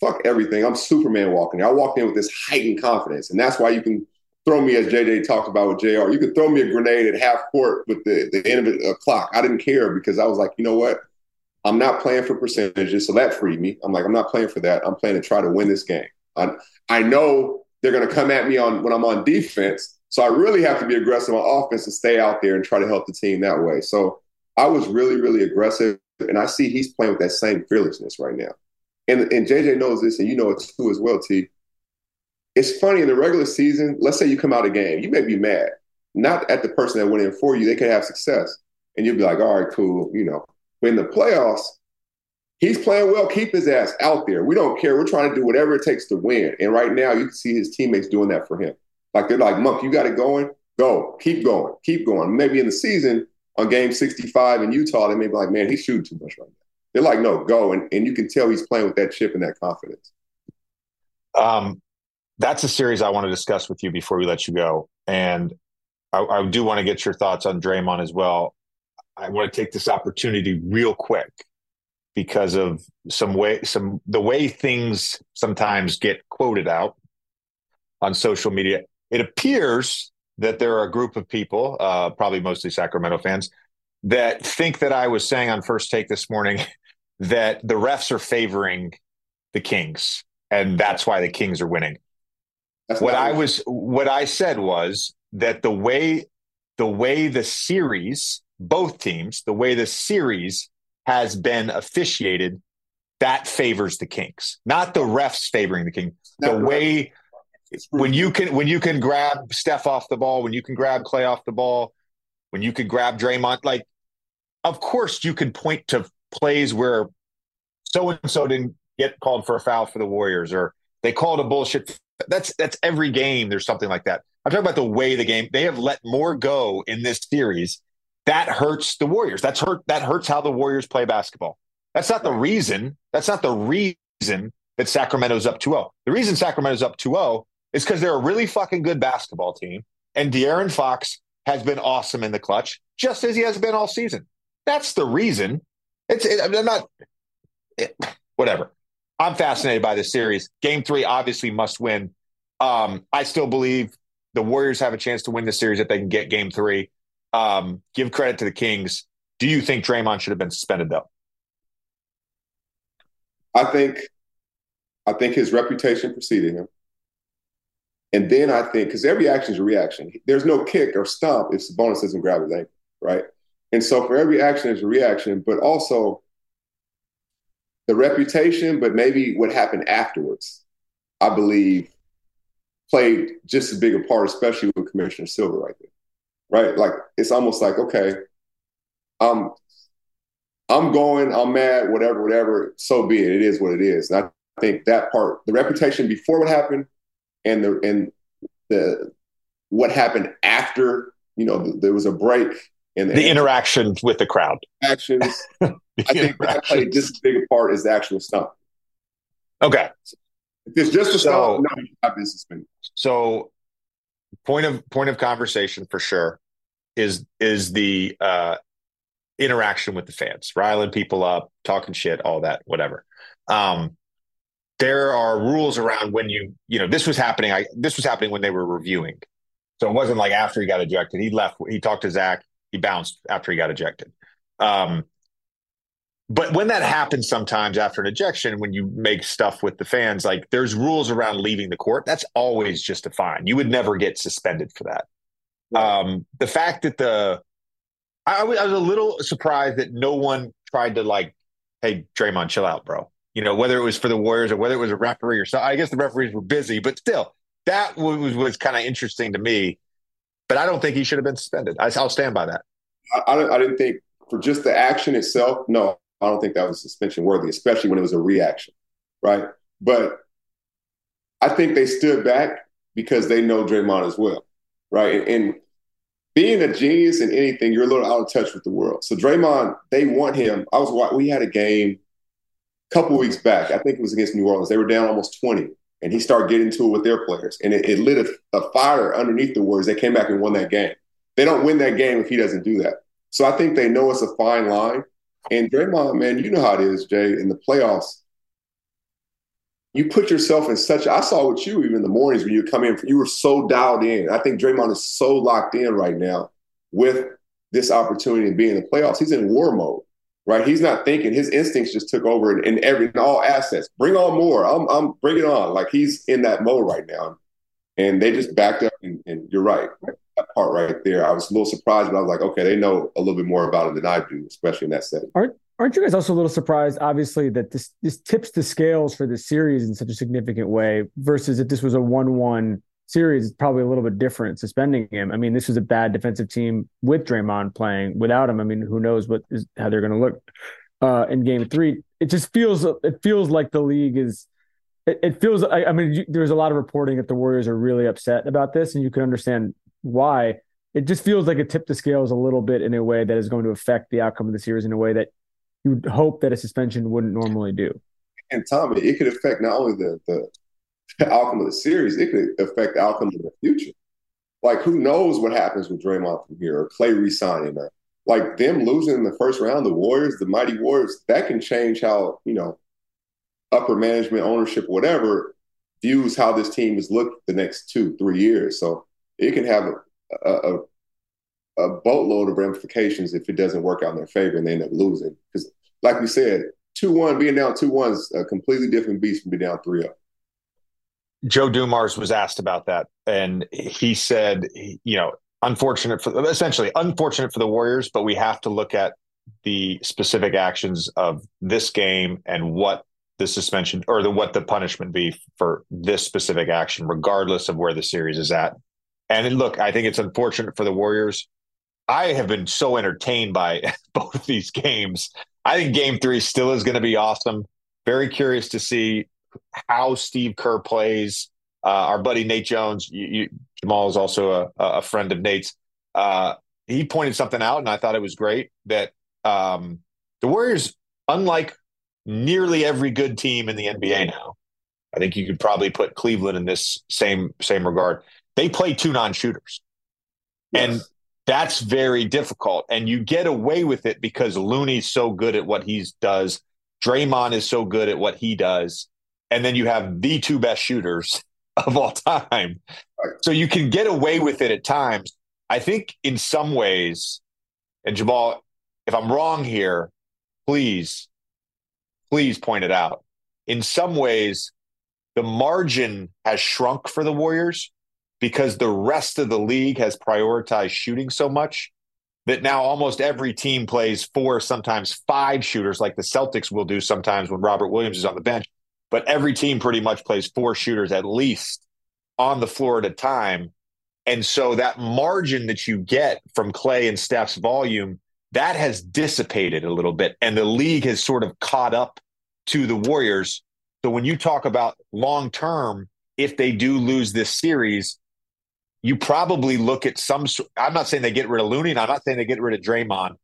fuck everything. I'm Superman walking. I walked in with this heightened confidence, and that's why you can throw me as JJ talked about with JR. You could throw me a grenade at half court with the the end of the clock. I didn't care because I was like, you know what? I'm not playing for percentages, so that freed me. I'm like, I'm not playing for that. I'm playing to try to win this game. I, I know they're going to come at me on when I'm on defense, so I really have to be aggressive on offense and stay out there and try to help the team that way. So I was really, really aggressive, and I see he's playing with that same fearlessness right now. And and JJ knows this, and you know it too as well, T. It's funny in the regular season. Let's say you come out of a game, you may be mad, not at the person that went in for you. They could have success, and you'll be like, all right, cool, you know. But in the playoffs, he's playing well. Keep his ass out there. We don't care. We're trying to do whatever it takes to win. And right now, you can see his teammates doing that for him. Like they're like, Monk, you got it going. Go, keep going, keep going. Maybe in the season on Game 65 in Utah, they may be like, man, he's shooting too much right now. They're like, no, go, and and you can tell he's playing with that chip and that confidence. Um, that's a series I want to discuss with you before we let you go, and I, I do want to get your thoughts on Draymond as well. I want to take this opportunity real quick because of some way some the way things sometimes get quoted out on social media. It appears that there are a group of people, uh, probably mostly Sacramento fans, that think that I was saying on first take this morning that the refs are favoring the Kings, and that's why the Kings are winning. That's what I was what I said was that the way the way the series, both teams, the way the series has been officiated, that favors the Kings, not the refs favoring the Kings. The way when you can when you can grab Steph off the ball, when you can grab Clay off the ball, when you can grab Draymond, like of course you can point to plays where so and so didn't get called for a foul for the Warriors or they called a bullshit. That's that's every game. There's something like that. I'm talking about the way the game. They have let more go in this series. That hurts the Warriors. That's hurt. That hurts how the Warriors play basketball. That's not the reason. That's not the reason that Sacramento's up 2-0. The reason Sacramento's up 2-0 It's because they're a really fucking good basketball team. And De'Aaron Fox has been awesome in the clutch, just as he has been all season. That's the reason. It's it, I'm not it, whatever. I'm fascinated by this series. Game three obviously must win. Um, I still believe the Warriors have a chance to win the series if they can get game three. Um, give credit to the Kings. Do you think Draymond should have been suspended though? I think I think his reputation preceded him. And then I think, because every action is a reaction. There's no kick or stomp if Sabonis doesn't grab his ankle, right? And so for every action is a reaction, but also the reputation, but maybe what happened afterwards, I believe, played just as big a part, especially with Commissioner Silver right there. Right? Like it's almost like, okay, um, I'm going, I'm mad, whatever, whatever. So be it. It is what it is. And I think that part, the reputation before what happened, and the and the what happened after, you know, there was a break in the, the interaction with the crowd. Actions. I think that played just as big a part as the actual stunt. Okay. If it's just a so, stunt, no, you have been suspended. So point of point of conversation for sure is is the uh interaction with the fans, riling people up, talking shit, all that, whatever. Um, there are rules around when you, you know, this was happening. I this was happening when they were reviewing, so it wasn't like after he got ejected. He left. He talked to Zach. He bounced after he got ejected. Um, but when that happens sometimes after an ejection, when you make stuff with the fans, like there's rules around leaving the court. That's always just a fine. You would never get suspended for that. Um, the fact that the I, was, I was a little surprised that no one tried to like, hey, Draymond, chill out, bro. You know, whether it was for the Warriors or whether it was a referee or so. I guess the referees were busy, but still, that was was kind of interesting to me. But I don't think he should have been suspended. I, will stand by that. I, I, didn't think for just the action itself. No, I don't think that was suspension worthy, especially when it was a reaction, right? But I think they stood back because they know Draymond as well, right? And, and being a genius in anything, you're a little out of touch with the world. So Draymond, they want him. I was we had a game a couple weeks back. I think it was against New Orleans. They were down almost 20, and he started getting to it with their players, and it, it lit a, a, fire underneath the Warriors. They came back and won that game. They don't win that game if he doesn't do that. So I think they know it's a fine line. And Draymond, man, you know how it is, Jay. In the playoffs, you put yourself in such I saw with you even in the mornings when you come in, you were so dialed in. I think Draymond is so locked in right now with this opportunity to be in the playoffs. He's in war mode, right? He's not thinking. His instincts just took over in, in every in all assets. Bring on more. I'm I'm bring it on. Like he's in that mode right now. And they just backed up and, and you're right. That part right there. I was a little surprised, but I was like, okay, they know a little bit more about it than I do, especially in that setting. Aren't Aren't you guys also a little surprised, obviously, that this this tips the scales for the series in such a significant way versus if this was a one-one series, it's probably a little bit different suspending him. I mean, this was a bad defensive team with Draymond playing. Without him, I mean, who knows what is how they're going to look uh, in Game Three? It just feels it feels like the league is. It, it feels. I, I mean, you, there's a lot of reporting that the Warriors are really upset about this, and you can understand why. It just feels like it tipped the scales a little bit in a way that is going to affect the outcome of the series in a way that you would hope that a suspension wouldn't normally do. And Tommy, it could affect not only the, the, the outcome of the series, it could affect the outcome of the future. Like, who knows what happens with Draymond from here or Clay resigning or like them losing in the first round, the Warriors, the mighty Warriors, that can change how, you know, upper management, ownership, whatever, views how this team is looked the next two, three years. So it can have a, a, a boatload of ramifications if it doesn't work out in their favor and they end up losing. Because, like we said, two one being down two one is a completely different beast from being down three zero. Joe Dumars was asked about that, and he said, you know, unfortunate for essentially unfortunate for the Warriors, but we have to look at the specific actions of this game and what the suspension or the what the punishment be for this specific action, regardless of where the series is at. And look, I think it's unfortunate for the Warriors. I have been so entertained by both these games. I think game three still is going to be awesome. Very curious to see how Steve Kerr plays. Uh, our buddy Nate Jones, you, you, Jamal is also a, a friend of Nate's. Uh, he pointed something out, and I thought it was great that um, the Warriors, unlike nearly every good team in the NBA now, I think you could probably put Cleveland in this same same regard. They play two non-shooters. Yes. And that's very difficult. And you get away with it because Looney's so good at what he does. Draymond is so good at what he does. And then you have the two best shooters of all time. So you can get away with it at times. I think in some ways, and Jamal, if I'm wrong here, please, please point it out. In some ways, the margin has shrunk for the Warriors because the rest of the league has prioritized shooting so much that now almost every team plays four, sometimes five shooters, like the Celtics will do sometimes when Robert Williams is on the bench. But every team pretty much plays four shooters at least on the floor at a time. And so that margin that you get from Clay and Steph's volume, that has dissipated a little bit. And the league has sort of caught up to the Warriors. So when you talk about long term, if they do lose this series, you probably look at some. I'm not saying they get rid of Looney, and I'm not saying they get rid of Draymond.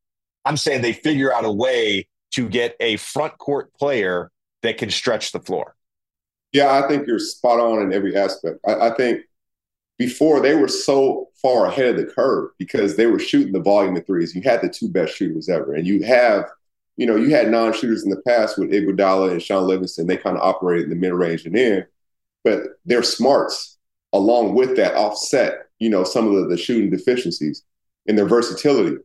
I'm saying they figure out a way to get a front court player that can stretch the floor. Yeah, I think you're spot on in every aspect. I, I, think before they were so far ahead of the curve because they were shooting the volume of threes. You had the two best shooters ever, and you have, you know, you had non-shooters in the past with Iguodala and Shaun Livingston. They kind of operated in the mid-range and in, but their smarts along with that offset, you know, some of the, the shooting deficiencies and their versatility.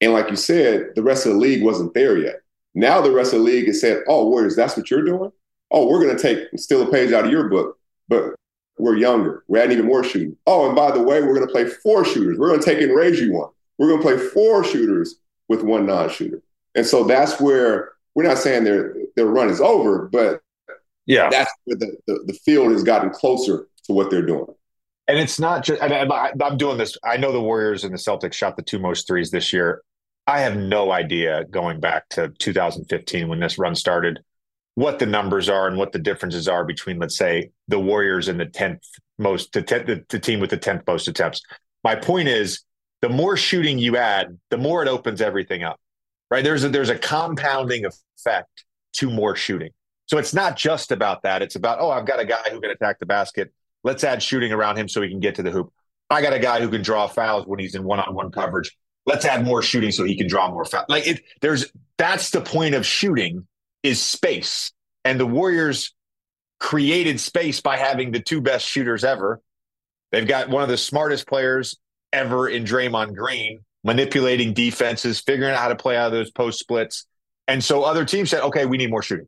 And like you said, the rest of the league wasn't there yet. Now the rest of the league has said, "Oh, Warriors, that's what you're doing." oh, we're going to take steal a page out of your book, but we're younger. We're adding even more shooting. Oh, and by the way, we're going to play four shooters. We're going to take and raise you one. We're going to play four shooters with one non-shooter. And so that's where we're not saying their their run is over, but yeah, that's where the, the, the field has gotten closer to what they're doing. And it's not just, I, I'm doing this. I know the Warriors and the Celtics shot the two most threes this year. I have no idea going back to 2015 when this run started what the numbers are and what the differences are between, let's say, the Warriors and the tenth most, the, the, the team with the tenth most attempts. My point is, the more shooting you add, the more it opens everything up. Right? There's a, there's a compounding effect to more shooting. So it's not just about that. It's about oh, I've got a guy who can attack the basket. Let's add shooting around him so he can get to the hoop. I got a guy who can draw fouls when he's in one-on-one coverage. Let's add more shooting so he can draw more fouls. Like it, there's that's the point of shooting is space. And the Warriors created space by having the two best shooters ever. They've got one of the smartest players ever in Draymond Green, manipulating defenses, figuring out how to play out of those post splits. And so other teams said, okay, we need more shooting.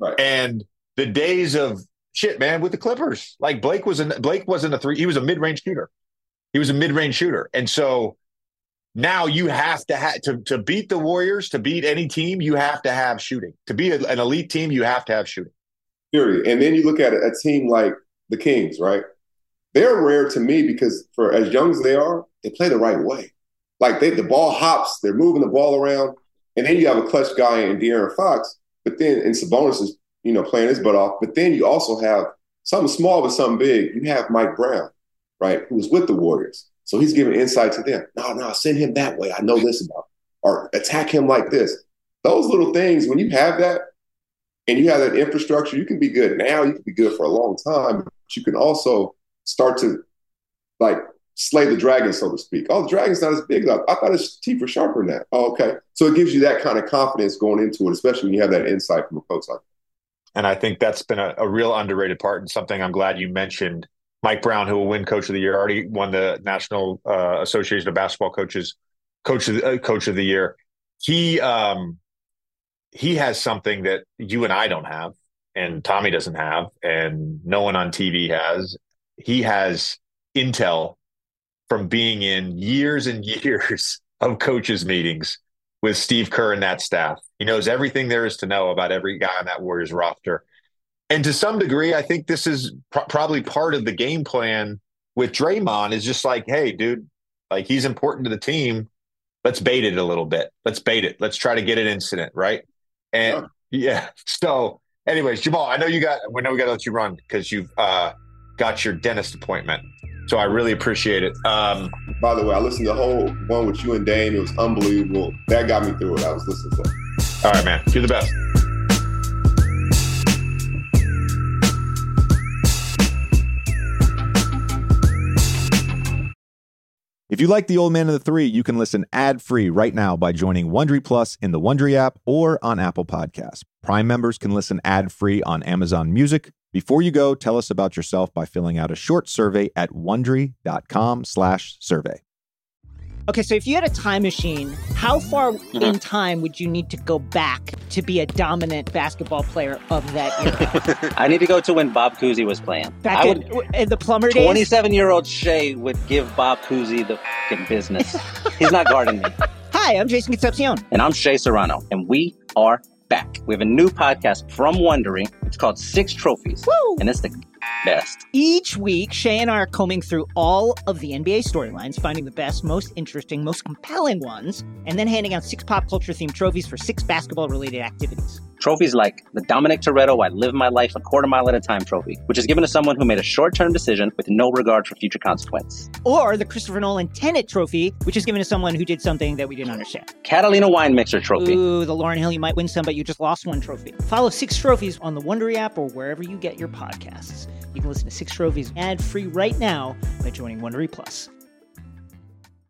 Right. And the days of shit, man, with the Clippers, like Blake was an Blake wasn't a three, he was a mid-range shooter. He was a mid-range shooter. And so now you have to have to, to beat the Warriors, to beat any team, you have to have shooting. To be a, an elite team, you have to have shooting. Period. And then you look at a, a team like the Kings, right? They're rare to me because for as young as they are, they play the right way. Like they, the ball hops, they're moving the ball around, and then you have a clutch guy in De'Aaron Fox. But then, and Sabonis is you know playing his butt off. But then you also have something small but something big. You have Mike Brown, right, who was with the Warriors. So he's giving insight to them. No, no, send him that way. I know this about. Or attack him like this. Those little things, when you have that and you have that infrastructure, you can be good now. You can be good for a long time. But you can also start to like slay the dragon, so to speak. Oh, the dragon's not as big. I, I thought his teeth were sharper than that. Oh, okay. So it gives you that kind of confidence going into it, especially when you have that insight from a coach like that. And I think that's been a, a real underrated part and something I'm glad you mentioned Mike Brown, who will win Coach of the Year, already won the National uh, Association of Basketball Coaches Coach of the, uh, Coach of the Year. He um, he has something that you and I don't have, and Tommy doesn't have, and no one on TV has. He has intel from being in years and years of coaches meetings with Steve Kerr and that staff. He knows everything there is to know about every guy on that Warriors roster. And to some degree, I think this is probably part of the game plan with Draymond is just like, hey, dude, like he's important to the team. Let's bait it a little bit. Let's bait it. Let's try to get an incident, right? And yeah. yeah. So, anyways, Jamal, I know you got. We know we got to let you run because you've uh, got your dentist appointment. So I really appreciate it. Um, By the way, I listened to the whole one with you and Dane. It was unbelievable. That got me through it. I was listening to. It. All right, man. You're the best. If you like The Old Man and the Three, you can listen ad-free right now by joining Wondery Plus in the Wondery app or on Apple Podcasts. Prime members can listen ad-free on Amazon Music. Before you go, tell us about yourself by filling out a short survey at wondery.com/survey. Okay, so if you had a time machine, how far mm-hmm. in time would you need to go back to be a dominant basketball player of that era? I need to go to when Bob Cousy was playing. Back I in, would. in the plumber days? 27 year old Shea would give Bob Cousy the business. He's not guarding me. Hi, I'm Jason Concepcion. And I'm Shea Serrano, and we are back. We have a new podcast from Wondery. It's called Six Trophies, Woo! and it's the best. Each week, Shea and I are combing through all of the NBA storylines, finding the best, most interesting, most compelling ones, and then handing out six pop culture themed trophies for six basketball related activities. Trophies like the Dominic Toretto I Live My Life a Quarter Mile at a Time trophy, which is given to someone who made a short term decision with no regard for future consequence. Or the Christopher Nolan Tenet trophy, which is given to someone who did something that we didn't understand. Catalina Wine Mixer trophy. Ooh, the Lauryn Hill, you might win some, but you just lost one trophy. Follow Six Trophies on the Wondery app or wherever you get your podcasts. You can listen to Six Trophies ad free right now by joining Wondery Plus.